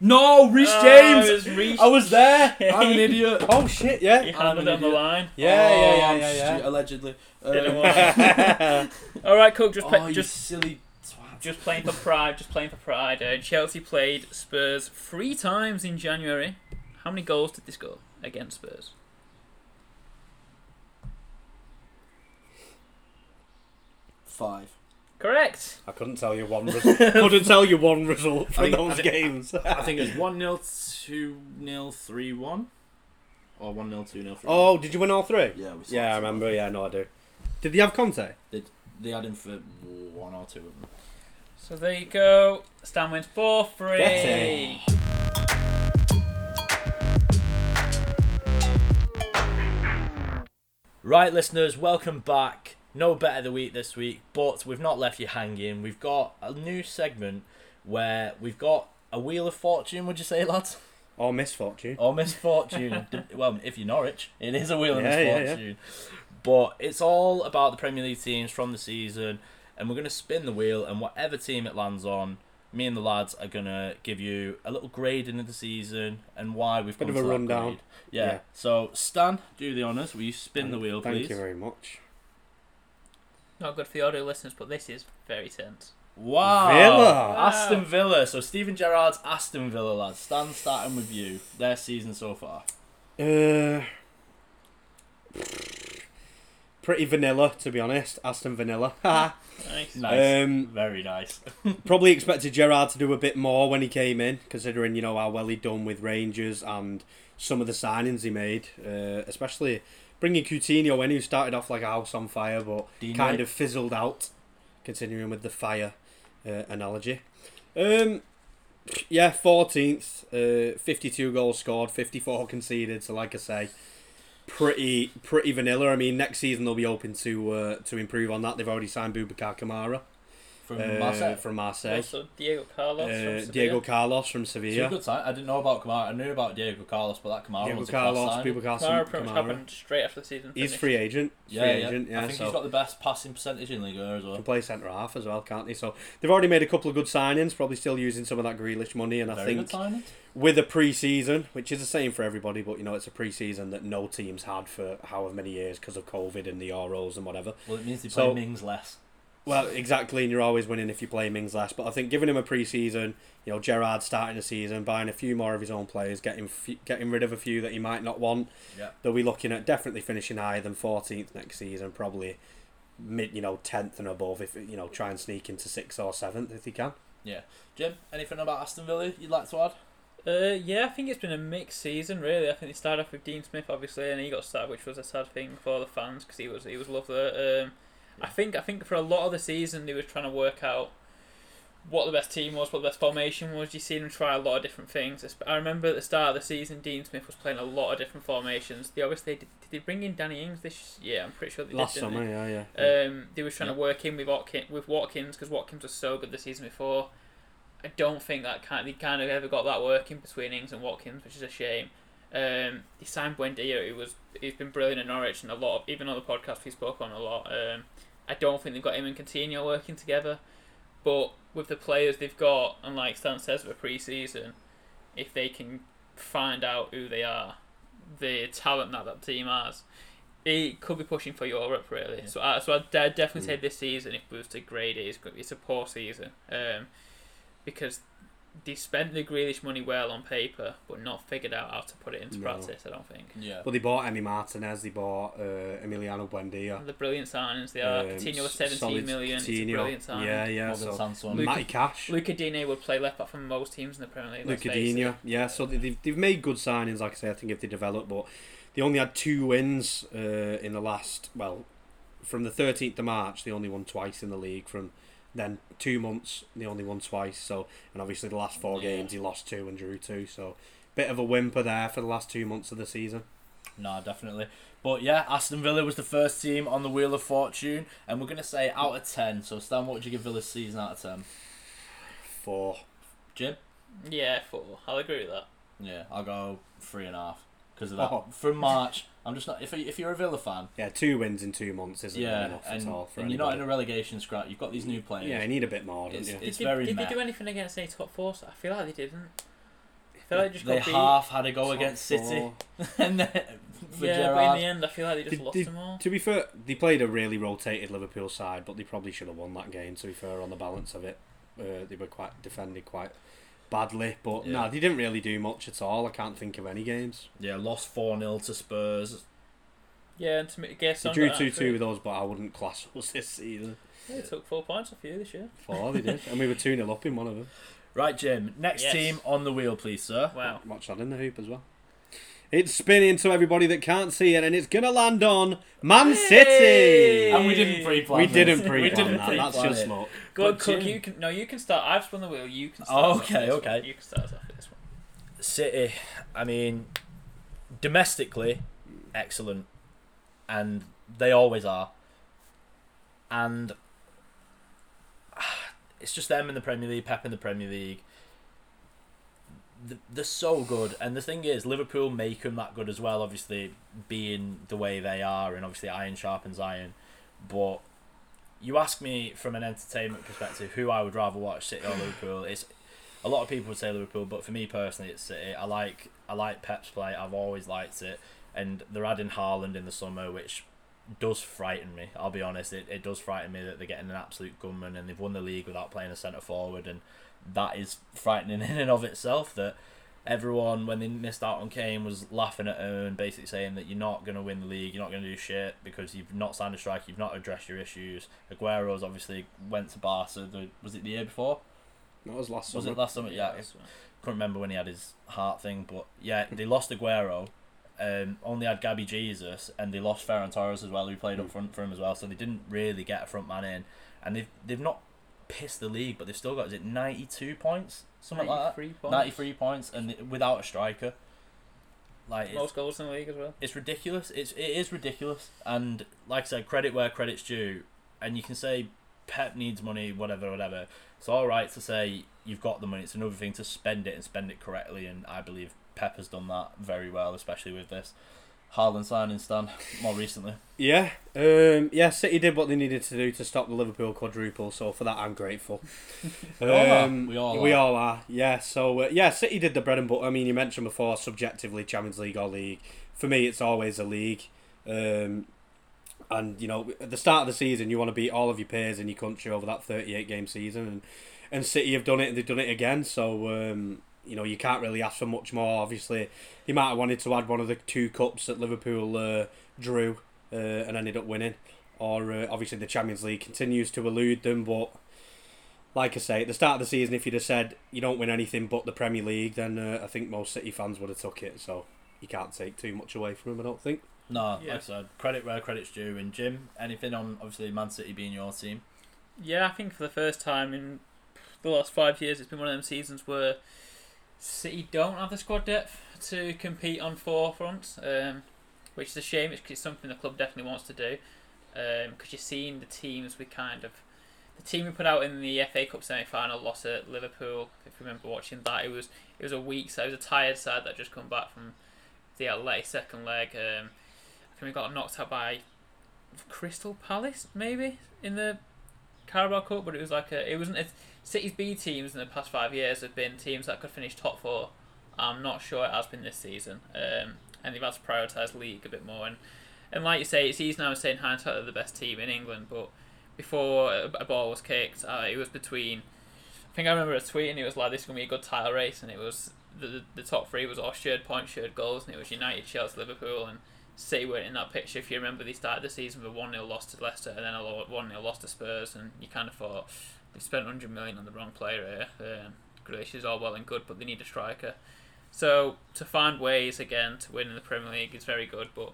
No, Reece Oh, James. it was Reece I was there. I'm an idiot. *laughs* Oh shit, yeah. He I'm handled it on the line. Yeah, yeah, Oh, yeah, I'm yeah, yeah. Allegedly. Didn't Um, want- All right, Cook. Just play, oh, you just silly twat. just playing for pride. Just playing for pride. Uh, Chelsea played Spurs three times in January. How many goals did they score against Spurs? Five. Correct. I couldn't tell you one result. *laughs* couldn't tell you one result I from think- I those think- games. I think it was *laughs* 1 0, 2 0, 3 1. Or 1 0, 2 0, 3 oh, did you win all three? Yeah, we Yeah, I remember. Yeah, no, I do. Did they have Conte? Did they had him for one or two of them. So there you go. Stan wins four three. Get Right, listeners, welcome back. No better the week this week, but we've not left you hanging. We've got a new segment where we've got a wheel of fortune. Would you say, lads? Or misfortune. Or misfortune? *laughs* Well, if you're Norwich, it is a wheel of Yeah, yeah, yeah. misfortune. But it's all about the Premier League teams from the season, and we're gonna spin the wheel, and whatever team it lands on. Me and the lads are gonna give you a little grading of the season and why we've Bit come of a to rundown. grade. Yeah. Yeah. So Stan, do the honors. Will you spin the wheel, Thank please? you very much. Not good for the audio listeners, but this is very tense. Wow. Villa. Aston Villa. So Steven Gerrard's Aston Villa, lads. Stan, starting with you. Their season so far. Uh, pretty vanilla, to be honest. Aston Vanilla. *laughs* Nice. Nice. Um, Very nice. *laughs* Probably expected Gerrard to do a bit more when he came in, considering you know how well he'd done with Rangers and some of the signings he made, uh, especially bringing Coutinho in, who started off like a house on fire, but Dean kind of fizzled out. Continuing with the fire uh, analogy. Um, yeah, fourteenth, uh, fifty-two goals scored, fifty-four conceded. So, like I say, pretty pretty vanilla. I mean, next season they'll be hoping to uh, to improve on that. They've already signed Boubacar Kamara From uh, Marseille. from Marseille. Also, Diego Carlos. from Uh, Sevilla. Diego Carlos from It's a Sevilla. good sign. I didn't know about Kamara. I knew about Diego Carlos, but that Kamara Diego was a class Carlos, sign. Boubacar Kamara pretty much happened straight after the season. He's free agent. Yeah, free yeah. agent. Yeah, I think so he's got the best passing percentage in Liga as well. can play centre half as well, can't he? So they've already made a couple of good signings. Probably still using some of that Grealish money, and I think good signing. with a pre-season, which is the same for everybody, but you know it's a pre-season that no teams had for however many years because of COVID and the Euros and whatever. Well, it means they So- play Mings less. Well, exactly, and you're always winning if you play Mings less. But I think giving him a pre-season, you know, Gerrard starting the season, buying a few more of his own players, getting f- getting rid of a few that he might not want, Yeah. they'll be looking at definitely finishing higher than 14th next season, probably mid, you know, 10th and above. If you know, try and sneak into sixth or seventh if he can. Yeah, Jim, anything about Aston Villa you'd like to add? Uh, yeah, I think it's been a mixed season really. I think they started off with Dean Smith obviously, and he got sacked, which was a sad thing for the fans because he was he was lovely. Um, I think I think for a lot of the season they were trying to work out what the best team was, what the best formation was. You see them try a lot of different things. I remember at the start of the season, Dean Smith was playing a lot of different formations. They obviously did, did they bring in Danny Ings this year? I'm pretty sure they Last did. summer, they? yeah, yeah. Um, they were trying Yeah. to work in with Watkins, with Watkins because Watkins was so good the season before. I don't think that kind they kind of ever got that working between Ings and Watkins, which is a shame. Um, he signed Buendia, who was he's been brilliant at Norwich and a lot. Of, even on the podcast we spoke on a lot. Um, I don't think they've got him and Coutinho working together, but with the players they've got, and like Stan says for pre-season, if they can find out who they are, the talent that that team has, it could be pushing for Europe really. Yeah. So, I, so I'd, I'd definitely say Mm. this season, if we was to grade it, it's, it's a poor season. Um, because they spent the Grealish money well on paper, but not figured out how to put it into No. practice. I don't think. Yeah. But they bought Emi Martinez, they bought uh, Emiliano Buendia. The brilliant signings they are. um, Coutinho was s- seventeen solid million. It's a Coutinho. brilliant signing. Yeah, yeah. Morgan So Sanson. Luke- Matty Cash. Luca Digne would play left back for most teams in the Premier League. Luca face. Dina, yeah. So they- they've, they've made good signings, like I say, I think if they develop, but they only had two wins uh, in the last, well, from the 13th of March, they only won twice in the league. From then two months, they only won twice. So, and obviously the last four Yeah. games, he lost two and drew two. So, bit of a whimper there for the last two months of the season. No, definitely. But yeah, Aston Villa was the first team on the Wheel of Fortune, and we're gonna say out of ten. So Stan, what would you give Villa's season out of ten? Four. Jim? Yeah, four. I'll agree with that. Yeah, I'll go three and a half because of that. Oh. From March, I'm just not. If if you're a Villa fan, Yeah, two wins in two months isn't yeah, enough and, at all for and you're not in a relegation scrap. You've got these new players. Yeah, you need a bit more, don't It's- you? it's did, very did meh. they do anything against any top four? I feel like they didn't. I feel like they just they got beat. half had a go Top against City, *laughs* and then for yeah, but in the end, I feel like they just Did- lost did- them all. To be fair, they played a really rotated Liverpool side, but they probably should have won that game. To be fair, on the balance of it, uh, they were quite defended quite badly. But Yeah. no, they didn't really do much at all. I can't think of any games. yeah, lost four 0 to Spurs. Yeah, and to me, guess They drew two two with us, but I wouldn't class *laughs* us this season. They took four points off you this year. Four they did, and we were two 0 up in one of them. Right, Jim. Next Yes. team on the wheel, please, sir. Wow. Watch that in the hoop as well. It's spinning to everybody that can't see it, and it's gonna land on Man City. Hey! And we didn't pre-plan We this. didn't We pre-plan didn't that. That's pre-plan just it. luck. Go on, But Cook. Jim- You can. No, you can start. I've spun the wheel. You can start. Oh, us off okay, with this okay. One. You can start us off with this one. City, I mean, domestically, excellent, and they always are. and *sighs* it's just them in the Premier League, Pep in the Premier League. Th- They're so good, and the thing is, Liverpool make them that good as well. Obviously, being the way they are, and obviously iron sharpens iron. But you ask me from an entertainment perspective, who I would rather watch, City or Liverpool? It's a lot of people would say Liverpool, but for me personally, it's City. I like I like Pep's play. I've always liked it, and they're adding Haaland in the summer, which does frighten me. I'll be honest, it, it does frighten me that they're getting an absolute gunman and they've won the league without playing a centre forward, and that is frightening *laughs* in and of itself. That everyone, when they missed out on Kane, was laughing at him and basically saying that you're not going to win the league, you're not going to do shit because you've not signed a striker, you've not addressed your issues. Aguero's obviously went to Barca. The, was it the year before? That was last Was summer. it last summer? Yeah, I couldn't remember when he had his heart thing, but yeah, they lost Aguero. Um, only had Gabby Jesus, and they lost Ferran Torres as well, who played up front for him as well. So they didn't really get a front man in, and they've they've not pissed the league, but they've still got is it ninety two points, something like that, 93 points. ninety three points, and without a striker. Like Most goals in the league as well. it's ridiculous. It's it is ridiculous, and like I said, credit where credit's due. And you can say Pep needs money, whatever, whatever. It's all right to say you've got the money. It's another thing to spend it and spend it correctly. And I believe Pep has done that very well, especially with this Haaland signing Stan more recently. Yeah, um, yeah. City did what they needed to do to stop the Liverpool quadruple, so for that I'm grateful. *laughs* We all are. Um, We all we are. all are. Yeah. So uh, yeah, City did the bread and butter. I mean, you mentioned before, subjectively, Champions League or league. For me, it's always a league. Um, and you know, at the start of the season, you want to beat all of your peers in your country over that 38 game season, and and City have done it, and they've done it again. So um, you know, you can't really ask for much more. Obviously, he might have wanted to add one of the two cups that Liverpool uh, drew uh, and ended up winning, or uh, obviously the Champions League continues to elude them. But like I say, at the start of the season, if you'd have said you don't win anything but the Premier League, then uh, I think most City fans would have took it. So you can't take too much away from him. I don't think. No, Yeah. like I said, credit where credit's due. And Jim, anything on obviously Man City being your team? Yeah, I think for the first time in the last five years, it's been one of them seasons where City don't have the squad depth to compete on four fronts, um, which is a shame. It's, it's something the club definitely wants to do because you're seeing the teams we kind of. The team we put out in the FA Cup semi final lost at Liverpool. If you remember watching that, it was it was a weak side. It was a tired side that just come back from the late second leg. Um, I think we got knocked out by Crystal Palace maybe in the Carabao Cup, but it was like a it wasn't. It's, City's B teams in the past five years have been teams that could finish top four. I'm not sure it has been this season, um, and they've had to prioritise league a bit more. And and like you say, it's easy now to say in hindsight they're the best team in England, but before a, a ball was kicked, uh, it was between. I think I remember a tweet and it was like this is gonna be a good title race, and it was the, the the top three was all shared points, shared goals, and it was United, Chelsea, Liverpool, and City weren't in that picture. If you remember, they started the season with a 1 0 loss to Leicester and then a 1 0 loss to Spurs, and you kind of thought they've spent 100 million on the wrong player here. Um, Grealish is all well and good, but they need a striker. So to find ways again to win in the Premier League is very good, but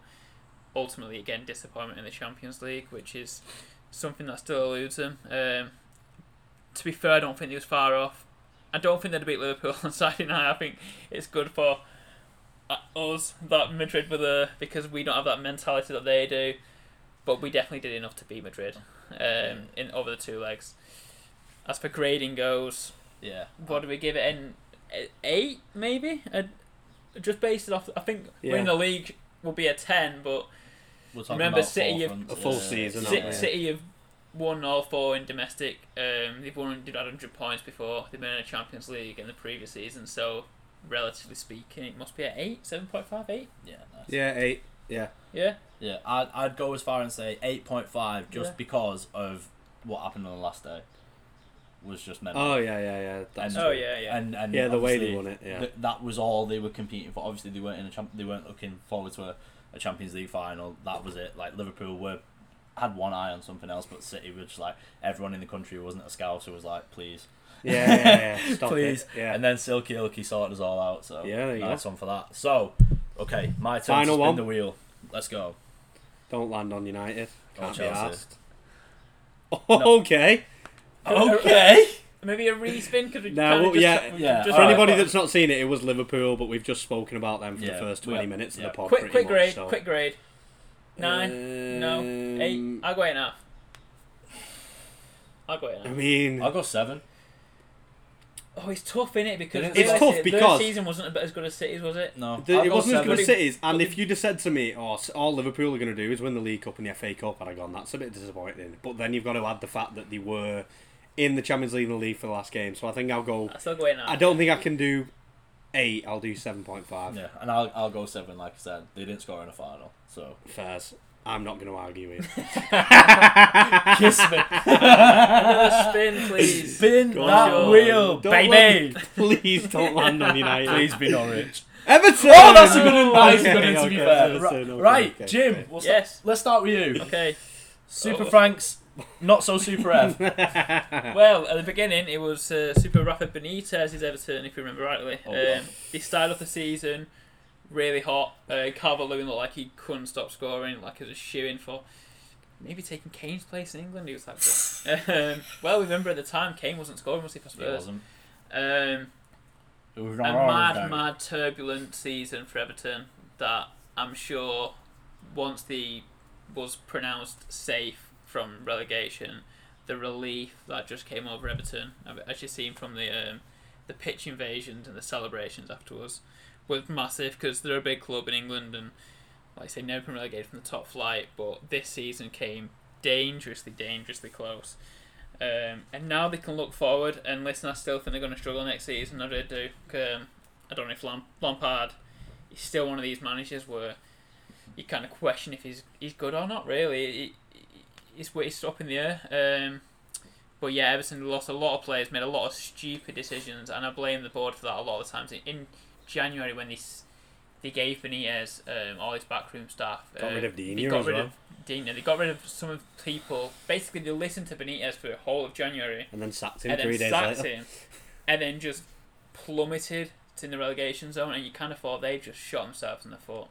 ultimately, again, disappointment in the Champions League, which is something that still eludes them. Um, to be fair, I don't think he was far off. I don't think they'd beat Liverpool *laughs* on Saturday night. I think it's good for us that Madrid were there because we don't have that mentality that they do. But we definitely did enough to beat Madrid um, in over the two legs. As for grading goes, Yeah. what do we give it? An eight maybe? A, just based off. I think Yeah. winning the league will be a ten, but We're Remember, about City four have- fronts, A full yeah. season, City, aren't? City have won all four in domestic. Um, they've won they've had hundred points before. They've been in a Champions League in the previous season, so relatively speaking, it must be at eight, seven point five, eight. Yeah, nice. Yeah, eight. Yeah. Yeah, Yeah, I'd, I'd go as far and say 8.5 just Yeah. because of what happened on the last day. Was just mental. Oh yeah, yeah, yeah. That's And- Oh yeah, yeah. And, and Yeah, the way they won it. Yeah. th- that was all they were competing for. Obviously, they weren't in a champ- they weren't looking forward to a, a Champions League final. That was it. Like Liverpool were had one eye on something else, but City was just like everyone in the country who wasn't a Scouser was like, please, *laughs* yeah, yeah, yeah. Stop please. it. Yeah. And then Silky Ilky sorted us all out. So Yeah, there you nice one for that. So, okay, my turn Final to spin one. the wheel. Let's go. Don't land on United. Can't be Chelsea. asked. *laughs* *laughs* okay. Okay. Maybe a respin because we No, well, just, yeah, yeah, just For Alright. anybody that's not seen it, it was Liverpool, but we've just spoken about them for Yeah, the first 20 have- minutes yeah. of the pod. quick pretty quick grade, so. quick grade. Nine, no, eight. Um, I'll go eight and a half. I'll go eight. I mean, I'll go seven. Oh, it's tough, innit? Because It's realised tough it, because- their season wasn't as good as City's, was it? No, the, I'll it go wasn't as good as City's. And if you'd have said to me, "Oh, s- all Liverpool are going to do is win the League Cup and the FA Cup," I'd have gone, "That's a bit disappointing." But then you've got to add the fact that they were in the Champions League and the league for the last game. So I think I'll go. I still go eight now. I don't think I can do eight. I'll do seven point five. Yeah, and I'll I'll go seven. Like I said, they didn't score in a final, so Fairs. I'm not going to argue with. *laughs* kiss me, Another spin, please. spin Go that on. wheel, Don't baby. *laughs* Please don't land on United. Please be Norwich. Everton. Oh, that's a good one. That is a Okay, good one, to be okay, fair. Everton, Right, okay, right, okay, Jim. okay. We'll start- Yes. let's start with you. Okay. Super Oh. Franks, not so Super F. *laughs* Well, at the beginning, it was uh, Super Rafa Benitez's Everton, if you remember rightly. Oh, um, yeah. they started off the season really hot. Uh, Calvert Lewin looked like he couldn't stop scoring, like he was a shoe in for maybe taking Kane's place in England. He was like, *laughs* um, well, remember at the time, Kane wasn't scoring, was he, for It Spurs? wasn't. Um, It was a mad, mad, turbulent season for Everton that I'm sure once the was pronounced safe from relegation, the relief that just came over Everton, as you've seen from the um, the pitch invasions and the celebrations afterwards, was massive because they're a big club in England and, like I say, never been relegated from the top flight, but this season came dangerously, dangerously close. Um, and now they can look forward. And listen, I still think they're going to struggle next season. I really do. Um, I don't know if Lamp- Lampard is still one of these managers where you kind of question if he's he's good or not. Really, he, he- he's it's up in the air. Um, but yeah, Everton lost a lot of players, made a lot of stupid decisions, and I blame the board for that a lot of times. In, in January, when they s- they gave Benitez um, all his backroom staff, Got uh, rid of they got as rid well. of Digne. They got rid of some of people. Basically, they listened to Benitez for the whole of January And then sacked him and three then days sacked later. him, and then just plummeted to the relegation zone, and you kind of thought they've just shot themselves in the foot.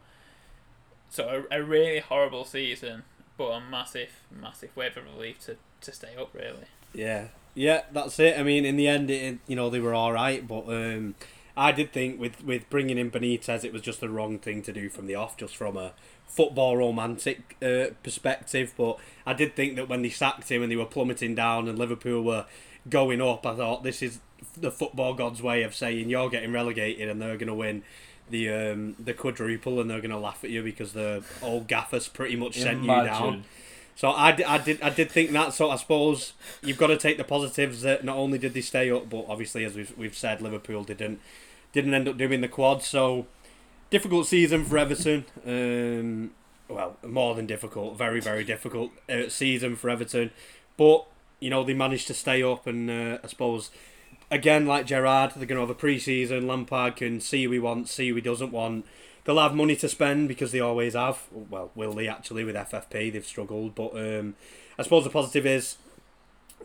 So a, a really horrible season, but a massive, massive wave of relief to, to stay up. Really, Yeah, yeah, that's it. I mean, in the end, it, you know, they were all right, but um, I did think with with bringing in Benitez, it was just the wrong thing to do from the off, just from a football romantic uh, perspective. But I did think that when they sacked him and they were plummeting down and Liverpool were going up, I thought this is the football god's way of saying you're getting relegated and they're going to win. The um the quadruple and they're gonna laugh at you because the old gaffers pretty much sent you down. So I, I did I did think that. So I suppose you've got to take the positives that not only did they stay up, but obviously as we've we've said, Liverpool didn't didn't end up doing the quad. So difficult season for Everton. Um, well, more than difficult, very very difficult uh, season for Everton. But you know they managed to stay up, and uh, I suppose again like Gerrard, they're going to have a pre-season. Lampard can see who he wants, see who he doesn't want. They'll have money to spend because they always have. Well, will they actually with FFP? They've struggled, but um, I suppose the positive is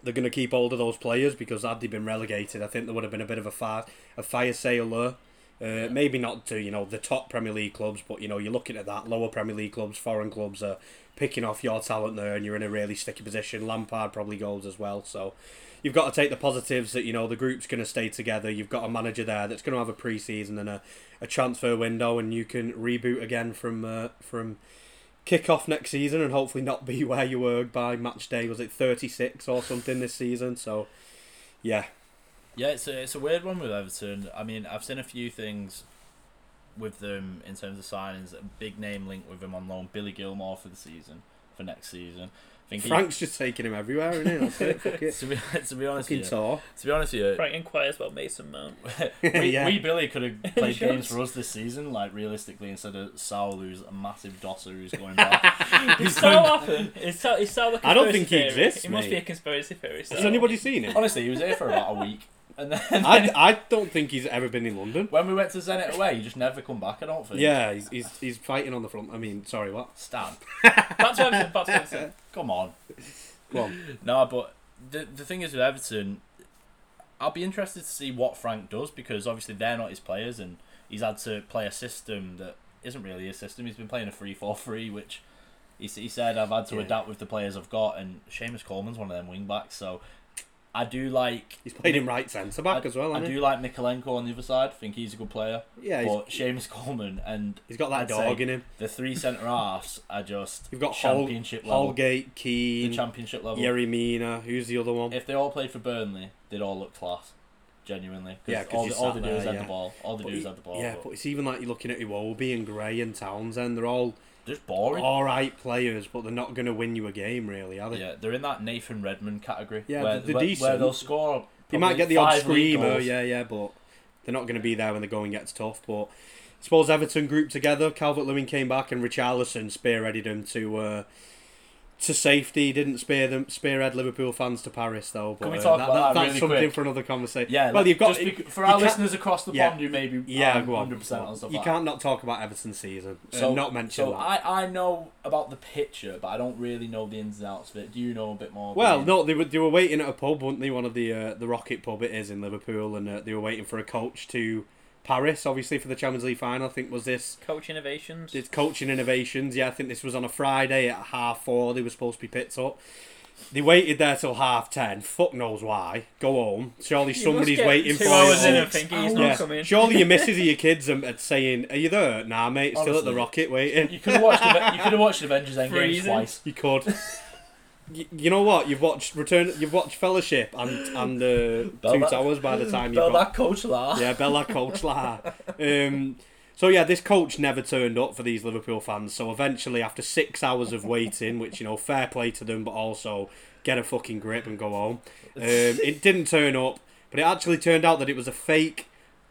they're going to keep hold of those players because had they been relegated, I think there would have been a bit of a fire, a fire sale there. Uh, maybe not to you know the top Premier League clubs, but you know you're looking at that lower Premier League clubs, foreign clubs are picking off your talent there, and you're in a really sticky position. Lampard probably goes as well, so you've got to take the positives that you know the group's going to stay together. You've got a manager there that's going to have a pre-season and a, a transfer window, and you can reboot again from uh, from kick off next season, and hopefully not be *laughs* where you were by match day. Was it 36 or something this season? So yeah, Yeah, it's a, it's a weird one with Everton. I mean, I've seen a few things with them in terms of signings. A big name link with him on loan, Billy Gilmour for the season, for next season. I think he- Frank's just taking him everywhere, isn't he? That's it. *laughs* Fuck it. to be to be honest Fucking with you, tour. to be honest with you, Frank inquires about Mason Mount. *laughs* *laughs* we, Yeah. we Billy could have played Sure. games for us this season, like realistically, instead of Saul, who's a massive dosser who's going back. Is Sal happen? Is Sal, is Sal a I don't think he theory? exists, It must mate. be a conspiracy theory. Has anybody seen him? Honestly, he was here for about a week, and then I, *laughs* I don't think he's ever been in London. when we went to Zenit away, he just never come back. I don't think. Yeah, he's, he's, he's fighting on the front. I mean, sorry, what? Stan, Back to Everton. Back to Everton. come on. Come on. No, but the the thing is with Everton, I'll be interested to see what Frank does because obviously they're not his players, and he's had to play a system that isn't really a system. He's been playing a 3-4-3, which he, he said I've had to Yeah. adapt with the players I've got, and Seamus Coleman's one of them wing backs, so I do like. He's played him right centre back I, as well. I do like Mykolenko on the other side. I think he's a good player. Yeah, but Seamus Coleman and he's got that I'd dog in him. the three centre halves are just You've got Hol- championship level. Holgate, The Keane, championship level. Yerry Mina. Who's the other one? If they all played for Burnley, they'd all look class. Genuinely. Yeah, all, they, all they do is there, have yeah. the ball. All they But do is he- the ball. yeah, but but it's even like you're looking at Iwobi and Gray and Townsend. They're all just boring. all right players, but they're not going to win you a game, really, are they? Yeah, they're in that Nathan Redmond category. Yeah, where, they're- where, decent. where they'll score. They might get the odd screamer, yeah, yeah, but they're not going to be there when the going gets tough. But I suppose Everton grouped together. Calvert Lewin came back, and Richarlison spearheaded him to uh, to safety. Didn't spear them spearhead Liverpool fans to Paris though. But Can we uh, talk that, about that that's really something quick? for another conversation. Yeah, well, you've got just bec- for you our listeners across the yeah. pond who maybe yeah, aren't go on. 100% on stuff You like can't not talk about Everton season So- and not mention So that. I, I know about the picture, but I don't really know the ins and outs of it. Do you know a bit more? Well, no, they were they were waiting at a pub, weren't they? One of the uh, the Rocket pub it is in Liverpool, and uh, they were waiting for a coach to Paris, obviously for the Champions League final. I think was this Coach innovations. It's coaching innovations. Yeah, I think this was on a Friday at half four. They were supposed to be picked up. They waited there till half ten. Fuck knows why. Go home. Surely You somebody's waiting for hours you. in thinking he's not Yeah. coming. Surely your missus or your kids are, are saying, "Are you there?" Nah, mate. Still at the Rocket waiting. you could have watched. Aven- you could have watched Avengers *laughs* Endgame Freezing. twice. You could. You, you know what? You've watched Return. You've watched Fellowship and and uh, Two that- Towers by the *laughs* time you've Bell got that coach lah. yeah, Bella coach lah. Um, so yeah, this coach never turned up for these Liverpool fans. So eventually, after six hours of waiting, which you know, fair play to them, but also get a fucking grip and go home. Um, it didn't turn up, but it actually turned out that it was a fake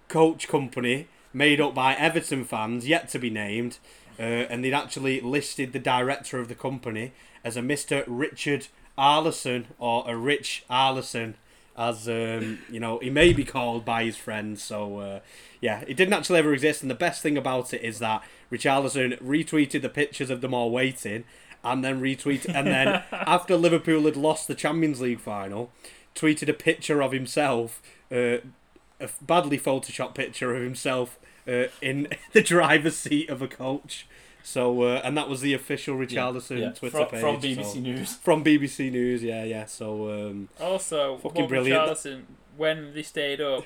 coach company made up by Everton fans, yet to be named, uh, and they'd actually listed the director of the company as a Mister Richard Arlison or a Rich Arlison, as um, you know, he may be called by his friends. So uh, yeah, it didn't actually ever exist. And the best thing about it is that Rich Arlison retweeted the pictures of them all waiting, and then retweeted, and then *laughs* after Liverpool had lost the Champions League final, tweeted a picture of himself. Uh, a badly photoshopped picture of himself uh, in *laughs* the driver's seat of a coach. So, uh, and that was the official Richarlison Yeah, Twitter from, page. from BBC so- News. From BBC News, yeah, yeah. So, um, Also, Fucking Bob brilliant. Richarlison, when they stayed up,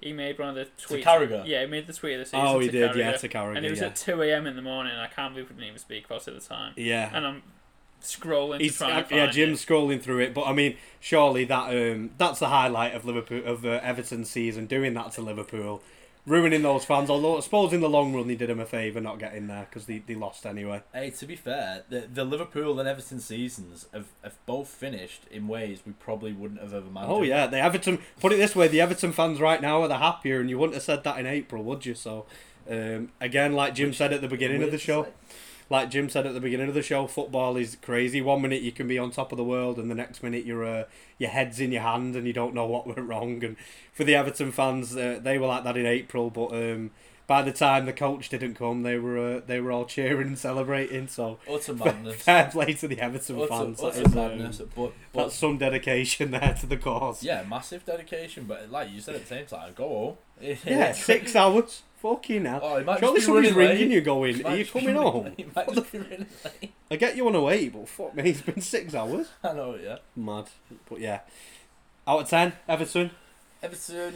he made one of the tweets. Carragher? Yeah, he made the tweet of the season. oh, he to did, Carragher. yeah, to Carragher, And it was yeah. at 2 a.m. in the morning. I can't believe we didn't even speak about it at the time. yeah. And I'm scrolling He's, to try and uh, find yeah, Jim's it. scrolling through it, but I mean, surely that um, that's the highlight of Liverpool of uh, Everton's season, doing that to Liverpool, ruining those fans. Although I suppose in the long run, he did him a favour not getting there because they, they lost anyway. Hey, to be fair, the the Liverpool and Everton seasons have, have both finished in ways we probably wouldn't have ever imagined. Oh yeah, the Everton. Put it this way: the Everton fans right now are the happier, and you wouldn't have said that in April, would you? So, um, again, like Jim said at the beginning of the show, say. Like Jim said at the beginning of the show, football is crazy. One minute you can be on top of the world, and the next minute your uh, your head's in your hand and you don't know what went wrong. And for the Everton fans, uh, they were like that in April, but um, by the time the coach didn't come, they were uh, they were all cheering and celebrating. So Utter *laughs* madness. fair play to the Everton Utter, fans. That utter um, madness. But, but that's some dedication *laughs* there to the cause. yeah, massive dedication. But like you said at the same time, go home. *laughs* Yeah, six hours. Fucking hell. Oh, might Surely somebody's ringing late. you going, are you coming home? *laughs* late. It might just be running late. I get you on a wait, but fuck me, it's been six hours. *laughs* I know, yeah. Mad. But yeah. Out of ten, Everton. Everton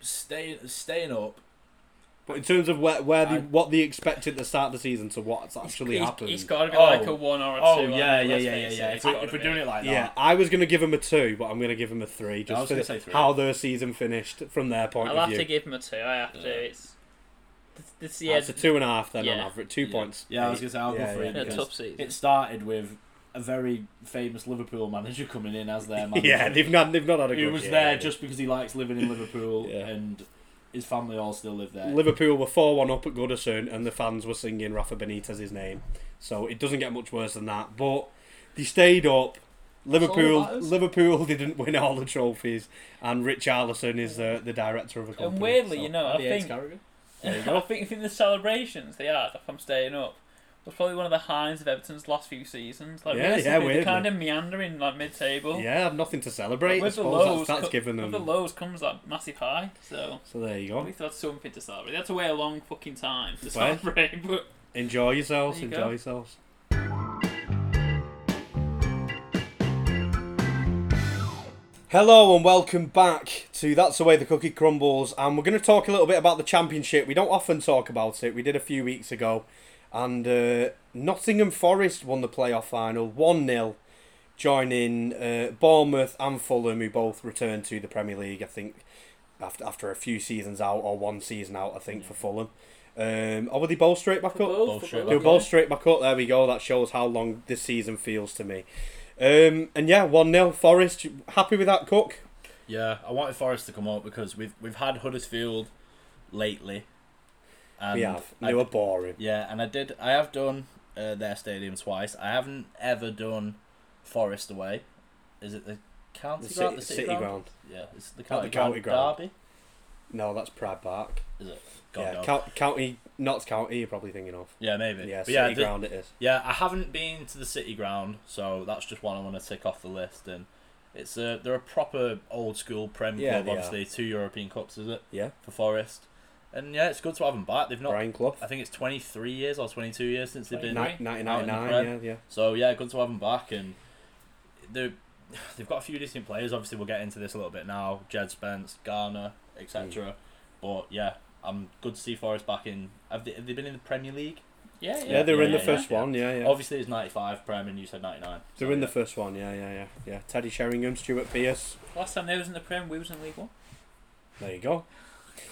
staying staying up. But in terms of where, where the, what they expected at the start of the season to what's actually he's, happened. He's got to be Oh. like a oh. one or a oh, two. Oh yeah, yeah, yeah, yeah, yeah. it. If, It's if we're be. doing it like that, yeah, I was going to give him a two, but I'm going to give him a three I just was for gonna say three. how their season finished from their point I'll of view. I'll have to give him a two. I have to. It's this, Yeah, yeah, it's a two and a half then on Yeah. average, two Yeah. points. Yeah, I was gonna say, I'll go for it a because tough season. it started with a very famous Liverpool manager coming in as their *laughs* manager. Yeah, they've not they've not had a good. Year. He good was year, there have just because he likes living in Liverpool *laughs* Yeah. and his family all still live there. Liverpool were 4 1 up at Goodison and the fans were singing Rafa Benitez's name. So it doesn't get much worse than that. But they stayed up. Liverpool. Liverpool *laughs* didn't win all the trophies, and Rich Arlison is the, the director of a company. And weirdly, so- you know, I Andy Yates think There you *laughs* I go. think in the celebrations they had, if I'm staying up, was probably one of the highs of Everton's last few seasons. Like Yeah, yeah, weirdly. kind of meandering like mid-table. Yeah, have nothing to celebrate. With the lows, that's, that's given with them. the lows comes that massive high. So So there you at go. least that's something to celebrate. They had to wait a long fucking time to Well. celebrate, *laughs* but Enjoy yourselves. You Enjoy go. yourselves. Hello and welcome back to That's the Way the Cookie Crumbles. And we're going to talk a little bit about the Championship. We don't often talk about it. We did a few weeks ago. And uh, Nottingham Forest won the playoff final 1 0, joining uh, Bournemouth and Fulham, who both returned to the Premier League, I think, after, after a few seasons out, or one season out, I think, for Fulham. Um, or were they both straight back up? Both straight They were back both straight back up. There we go. That shows how long this season feels to me. Um, and yeah, 1 0 Forest. Happy with that, Cook? Yeah, I wanted Forest to come up because we've we've had Huddersfield lately. And we have. I- They were boring. Yeah, and I did. I have done uh, their stadium twice. I haven't ever done Forest away. Is it the county The ground? city, The city, city ground? ground. Yeah, it's the county, the county ground. ground. Derby. No, that's Pride Park. Is it? God, yeah, no. Coun- county, Notts County. You're probably thinking of. yeah, maybe. Yeah, But city yeah, the- ground it is. Yeah, I haven't been to the city ground, so that's just one I want to tick off the list. And it's a they're a proper old school Prem Yeah, club. they are. Obviously, two European cups is it Yeah, for Forest? And yeah, it's good to have them back. They've not. Brian Clough. I think it's twenty three years or twenty two years since they've been. Ni- 1999. Yeah, yeah. So yeah, good to have them back, and they *sighs* they've got a few decent players. Obviously, we'll get into this a little bit now. Jed Spence, Garner, etc. Mm. But yeah, I'm good to see Forest back in. Have they, have they been in the Premier League? Yeah, yeah. Yeah, they were in the yeah, first yeah. one. Yeah, yeah. Obviously, it's ninety five Prem, and you said ninety nine. They were in the first one. Yeah, yeah, yeah, yeah. Teddy Sheringham, Stuart Pearce. Last time they was in the Prem, we was in League One. There you go.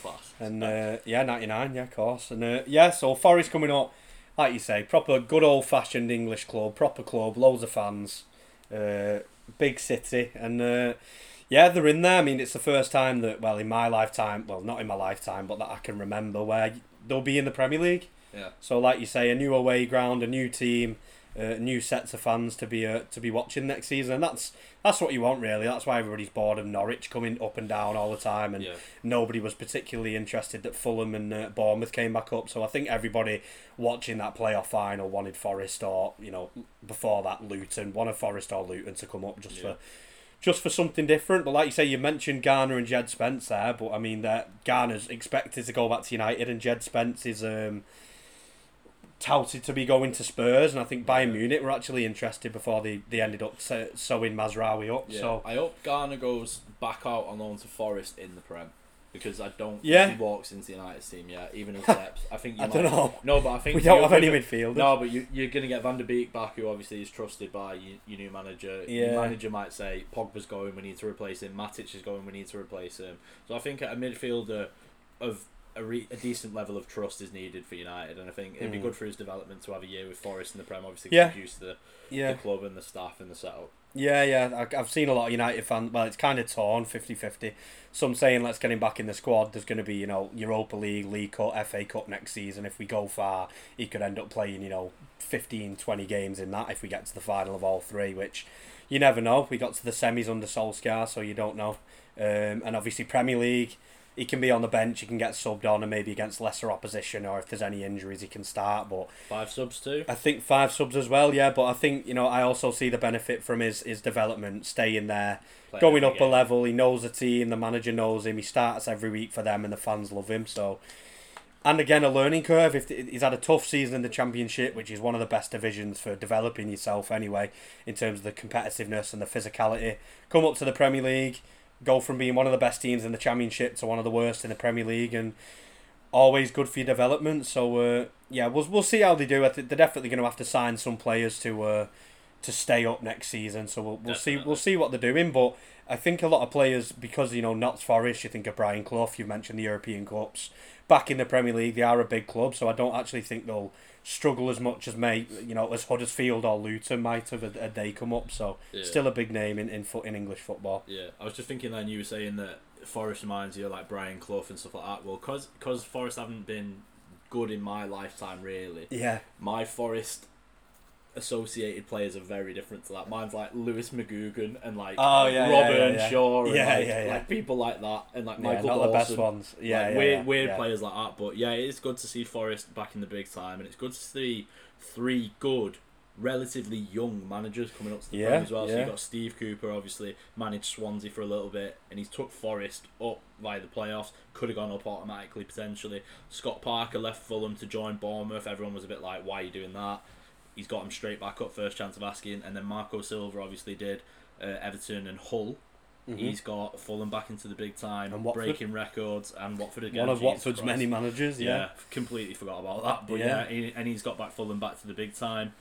Class. And uh, yeah, 99. Yeah, of course. And uh, yeah, so Forest coming up, like you say, proper good old fashioned English club, proper club, loads of fans, uh, big city, and uh, yeah, they're in there. I mean, it's the first time that, well, in my lifetime, well, not in my lifetime, but that I can remember where they'll be in the Premier League. Yeah. So, like you say, a new away ground, a new team, uh, new sets of fans to be uh, to be watching next season. And that's that's what you want, really. That's why everybody's bored of Norwich coming up and down all the time, and Yeah. nobody was particularly interested that Fulham and uh, Bournemouth came back up. So I think everybody watching that playoff final wanted Forest or you know before that Luton, wanted Forest or Luton to come up just Yeah. for just for something different. But like you say, you mentioned Garner and Jed Spence there, but I mean that Garner's expected to go back to United, and Jed Spence is um, touted to be going to Spurs, and I think Bayern Munich were actually interested before they, they ended up se- sewing Mazraoui up. Yeah. So I hope Garner goes back out on loan to Forest in the Prem. Because I don't Yeah. think he walks into the United team yet, even in depth. I think *laughs* you I might. don't know. No, but I think We don't have any midfielders. No, but you, you're going to get Van der Beek back, who obviously is trusted by your, your new manager. Yeah. Your manager might say, Pogba's going, we need to replace him. Matic is going, we need to replace him. So I think a midfielder of a, re- a decent level of trust is needed for United, and I think it'd be Mm. good for his development to have a year with Forest in the Prem, obviously, Yeah. to the, Yeah. the club and the staff and the setup. Yeah, yeah. I- I've seen a lot of United fans. Well, it's kind of torn 50 50. Some saying let's get him back in the squad. There's going to be, you know, Europa League, League Cup, FA Cup next season. If we go far, he could end up playing, you know, 15, 20 games in that if we get to the final of all three, which you never know. We got to the semis under Solskjaer, so you don't know. Um, and obviously, Premier League, he can be on the bench, he can get subbed on, and maybe against lesser opposition, or if there's any injuries, he can start. But Five subs too. I think five subs as well, yeah. But I think you know I also see the benefit from his his development, staying there, Playing going up a level. He knows the team, the manager knows him. He starts every week for them, and the fans love him. So, and again, a learning curve. If he's had a tough season in the championship, which is one of the best divisions for developing yourself anyway, in terms of the competitiveness and the physicality. Come up to the Premier League, go from being one of the best teams in the championship to one of the worst in the Premier League, and always good for your development. So uh, yeah, we'll we'll see how they do. I think they're definitely going to have to sign some players to uh, to stay up next season. So we'll we'll see we'll see what they're doing. But I think a lot of players because you know Notts Forest, you think of Brian Clough. You mentioned the European Cups. Back in the Premier League, they are a big club, so I don't actually think they'll struggle as much as may you know as Huddersfield or Luton might have a, a day come up. So Yeah. still a big name in in foot in English football. Yeah, I was just thinking then you were saying that Forest reminds you of like Brian Clough and stuff like that. Well, cause cause Forest haven't been good in my lifetime really. Yeah, My Forest associated players are very different to that. Mine's like Lewis McGugan and like Oh, yeah, Robin yeah, yeah. Shaw and Yeah, like, like people like that and like Michael not Dawson. the best ones. Yeah, like yeah, weird, weird players like that. But yeah, it's good to see Forest back in the big time, and it's good to see three good, relatively young managers coming up to the Yeah, as well. So you've got Steve Cooper, obviously managed Swansea for a little bit, and he's took Forest up via the playoffs. Could have gone up automatically potentially. Scott Parker left Fulham to join Bournemouth. Everyone was a bit like, "Why are you doing that?" He's got him straight back up, first chance of asking, and then Marco Silva obviously did uh, Everton and Hull He's got Fulham back into the big time, And breaking records, and Watford again. One of Jesus Watford's Christ. many managers, Yeah. yeah. completely forgot about that. But Yeah. yeah, he, and he's got back Fulham back to the big time,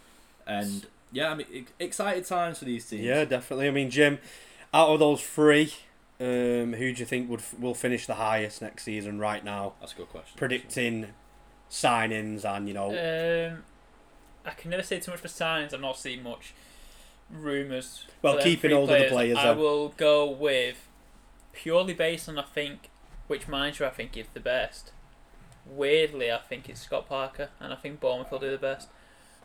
and yeah, I mean, ex- excited times for these teams. Yeah, definitely. I mean, Jim, out of those three, um, who do you think would will finish the highest next season right now? that's a good question. Predicting signings and you know, Um, I can never say too much for signings. I've not seen much rumours. Well, keeping hold of the players, I will go with purely based on I think which manager I think is the best. Weirdly, I think it's Scott Parker, and I think Bournemouth will do the best.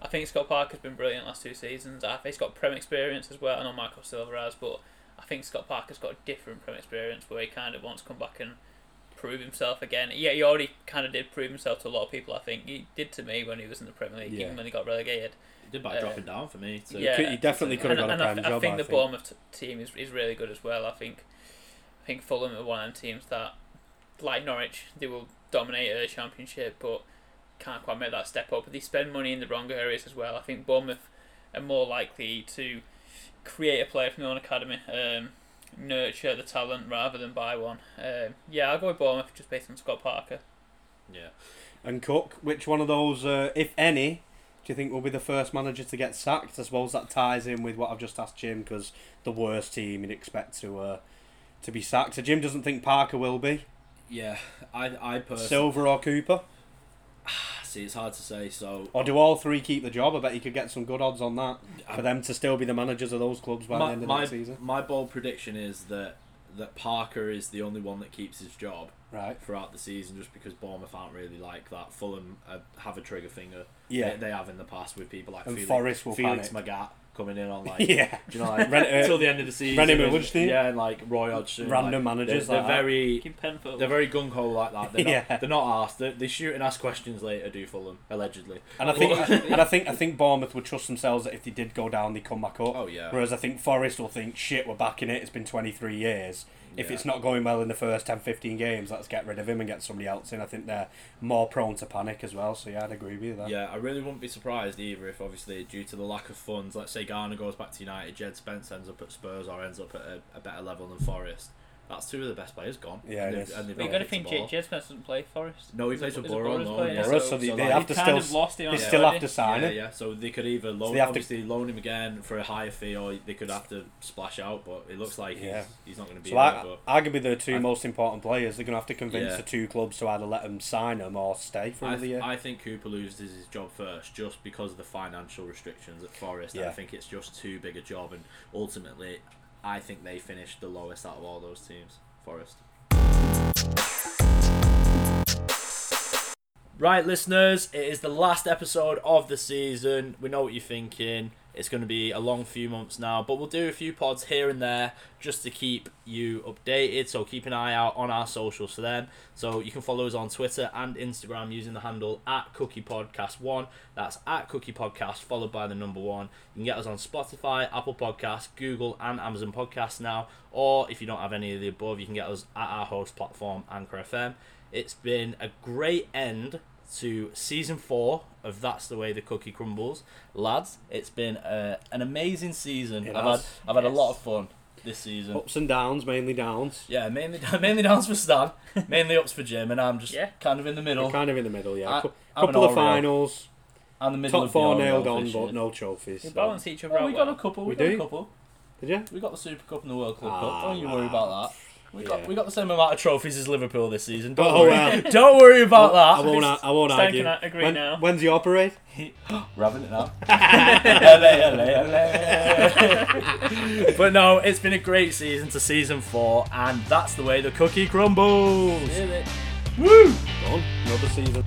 I think Scott Parker's been brilliant last two seasons. I think he's got Prem experience as well. I know Michael Silva has, but I think Scott Parker's got a different Prem experience where he kind of wants to come back and prove himself again. Yeah, he already kind of did prove himself to a lot of people. I think he did to me when he was in the Premier League, Yeah. even when he got relegated. He did by Uh, dropping down for me. To, yeah. he definitely could have and, got a and I, prime th- I think I the think. Bournemouth t- team is, is really good as well. I think I think Fulham are one of them teams that, like Norwich, they will dominate a championship, but can't quite make that step up. But they spend money in the wrong areas as well. I think Bournemouth are more likely to create a player from their own academy, um, nurture the talent rather than buy one. Um, yeah, I'll go with Bournemouth just based on Scott Parker. yeah. and Cook. Which one of those, uh, if any, do you think will be the first manager to get sacked? I suppose that ties in with what I've just asked Jim because the worst team you'd expect to uh, to be sacked. So Jim doesn't think Parker will be Yeah, I I personally Silva or Cooper, *sighs* it's hard to say. So or do all three keep the job? I bet you could get some good odds on that for them to still be the managers of those clubs by my, the end of my, next season. my bold prediction is that that Parker is the only one that keeps his job Right? throughout the season, just because Bournemouth aren't really like that. Fulham uh, have a trigger finger. Yeah. they, they have in the past with people like And Felix, Forest will Felix panic. Magath coming in on *laughs* like yeah. do you know like Ren- *laughs* uh, till the end of the season. Rennie and- yeah, and like Roy Hodgson, Random like, managers They're, like they're that. very Keep they're very gung ho like that. They're *laughs* not, Yeah. they're not asked. They, they shoot and ask questions later. Do Fulham allegedly? And I think, and I think, I think Bournemouth would trust themselves that if they did go down, they come back up. Oh yeah. Whereas I think Forest will think, shit, we're back in it. It's been 23 years. If Yeah. it's not going well in the first 10, 15 games, let's get rid of him and get somebody else in. I think they're more prone to panic as well. So yeah, I'd agree with you there. Yeah, I really wouldn't be surprised either if, obviously, due to the lack of funds, let's say Garner goes back to United, Jed Spence ends up at Spurs or ends up at a, a better level than Forest. That's two of the best players gone. Yeah, and it they've, is. and they've you not got to think ball. J- Jed Spence doesn't play Forest. No, he Is plays it- for is Borough on loan, yeah. Borough, so they- they like, have you to kind still of lost it They still already. have to sign yeah, him. yeah. So they could either loan, they have to- obviously loan him again for a higher fee, or they could have to splash out. But it looks like Yeah. he's, he's not going to be So there. I, But arguably the two I- most important players. They're going to have to convince Yeah. the two clubs to either let them sign them or stay for I, another th- year. I think Cooper loses his job first just because of the financial restrictions at Forest. Yeah. I think it's just too big a job, and ultimately, I think they finished the lowest out of all those teams. Forest. Right, listeners, it is the last episode of the season. We know what you're thinking. It's going to be a long few months now, but we'll do a few pods here and there just to keep you updated. So keep an eye out on our socials for them. So you can follow us on Twitter and Instagram using the handle at Cookie Podcast One. That's at Cookie Podcast followed by the number one. You can get us on Spotify, Apple Podcasts, Google, and Amazon Podcasts now. Or if you don't have any of the above, you can get us at our host platform Anchor FM. It's been a great end to season four of That's the Way the Cookie Crumbles, lads. It's been uh, an amazing season. It I've had. I've had a lot of fun this season. Ups and downs, mainly downs. Yeah, mainly *laughs* mainly downs for Stan, *laughs* mainly ups for Jim, and I'm just Yeah. kind of in the middle. We're kind of in the middle, yeah. I- Cou- couple of Oreo. finals, I'm the middle top of four the nailed on, this but no trophies. We so- balance each other Oh, out. we got a couple. We, We got a couple. Did you? We got the Super Cup and the World Club Ah, Cup. Don't you worry about that. We got Yeah. we got the same amount of trophies as Liverpool this season. Don't Oh, worry. well. *laughs* Don't worry about I that. won't. I won't Stan argue. can agree When- now. When's your operate? *laughs* We're it now. Ele, ele, ele. but no, it's been a great season to season four, and that's the way the cookie crumbles. Done. Another season.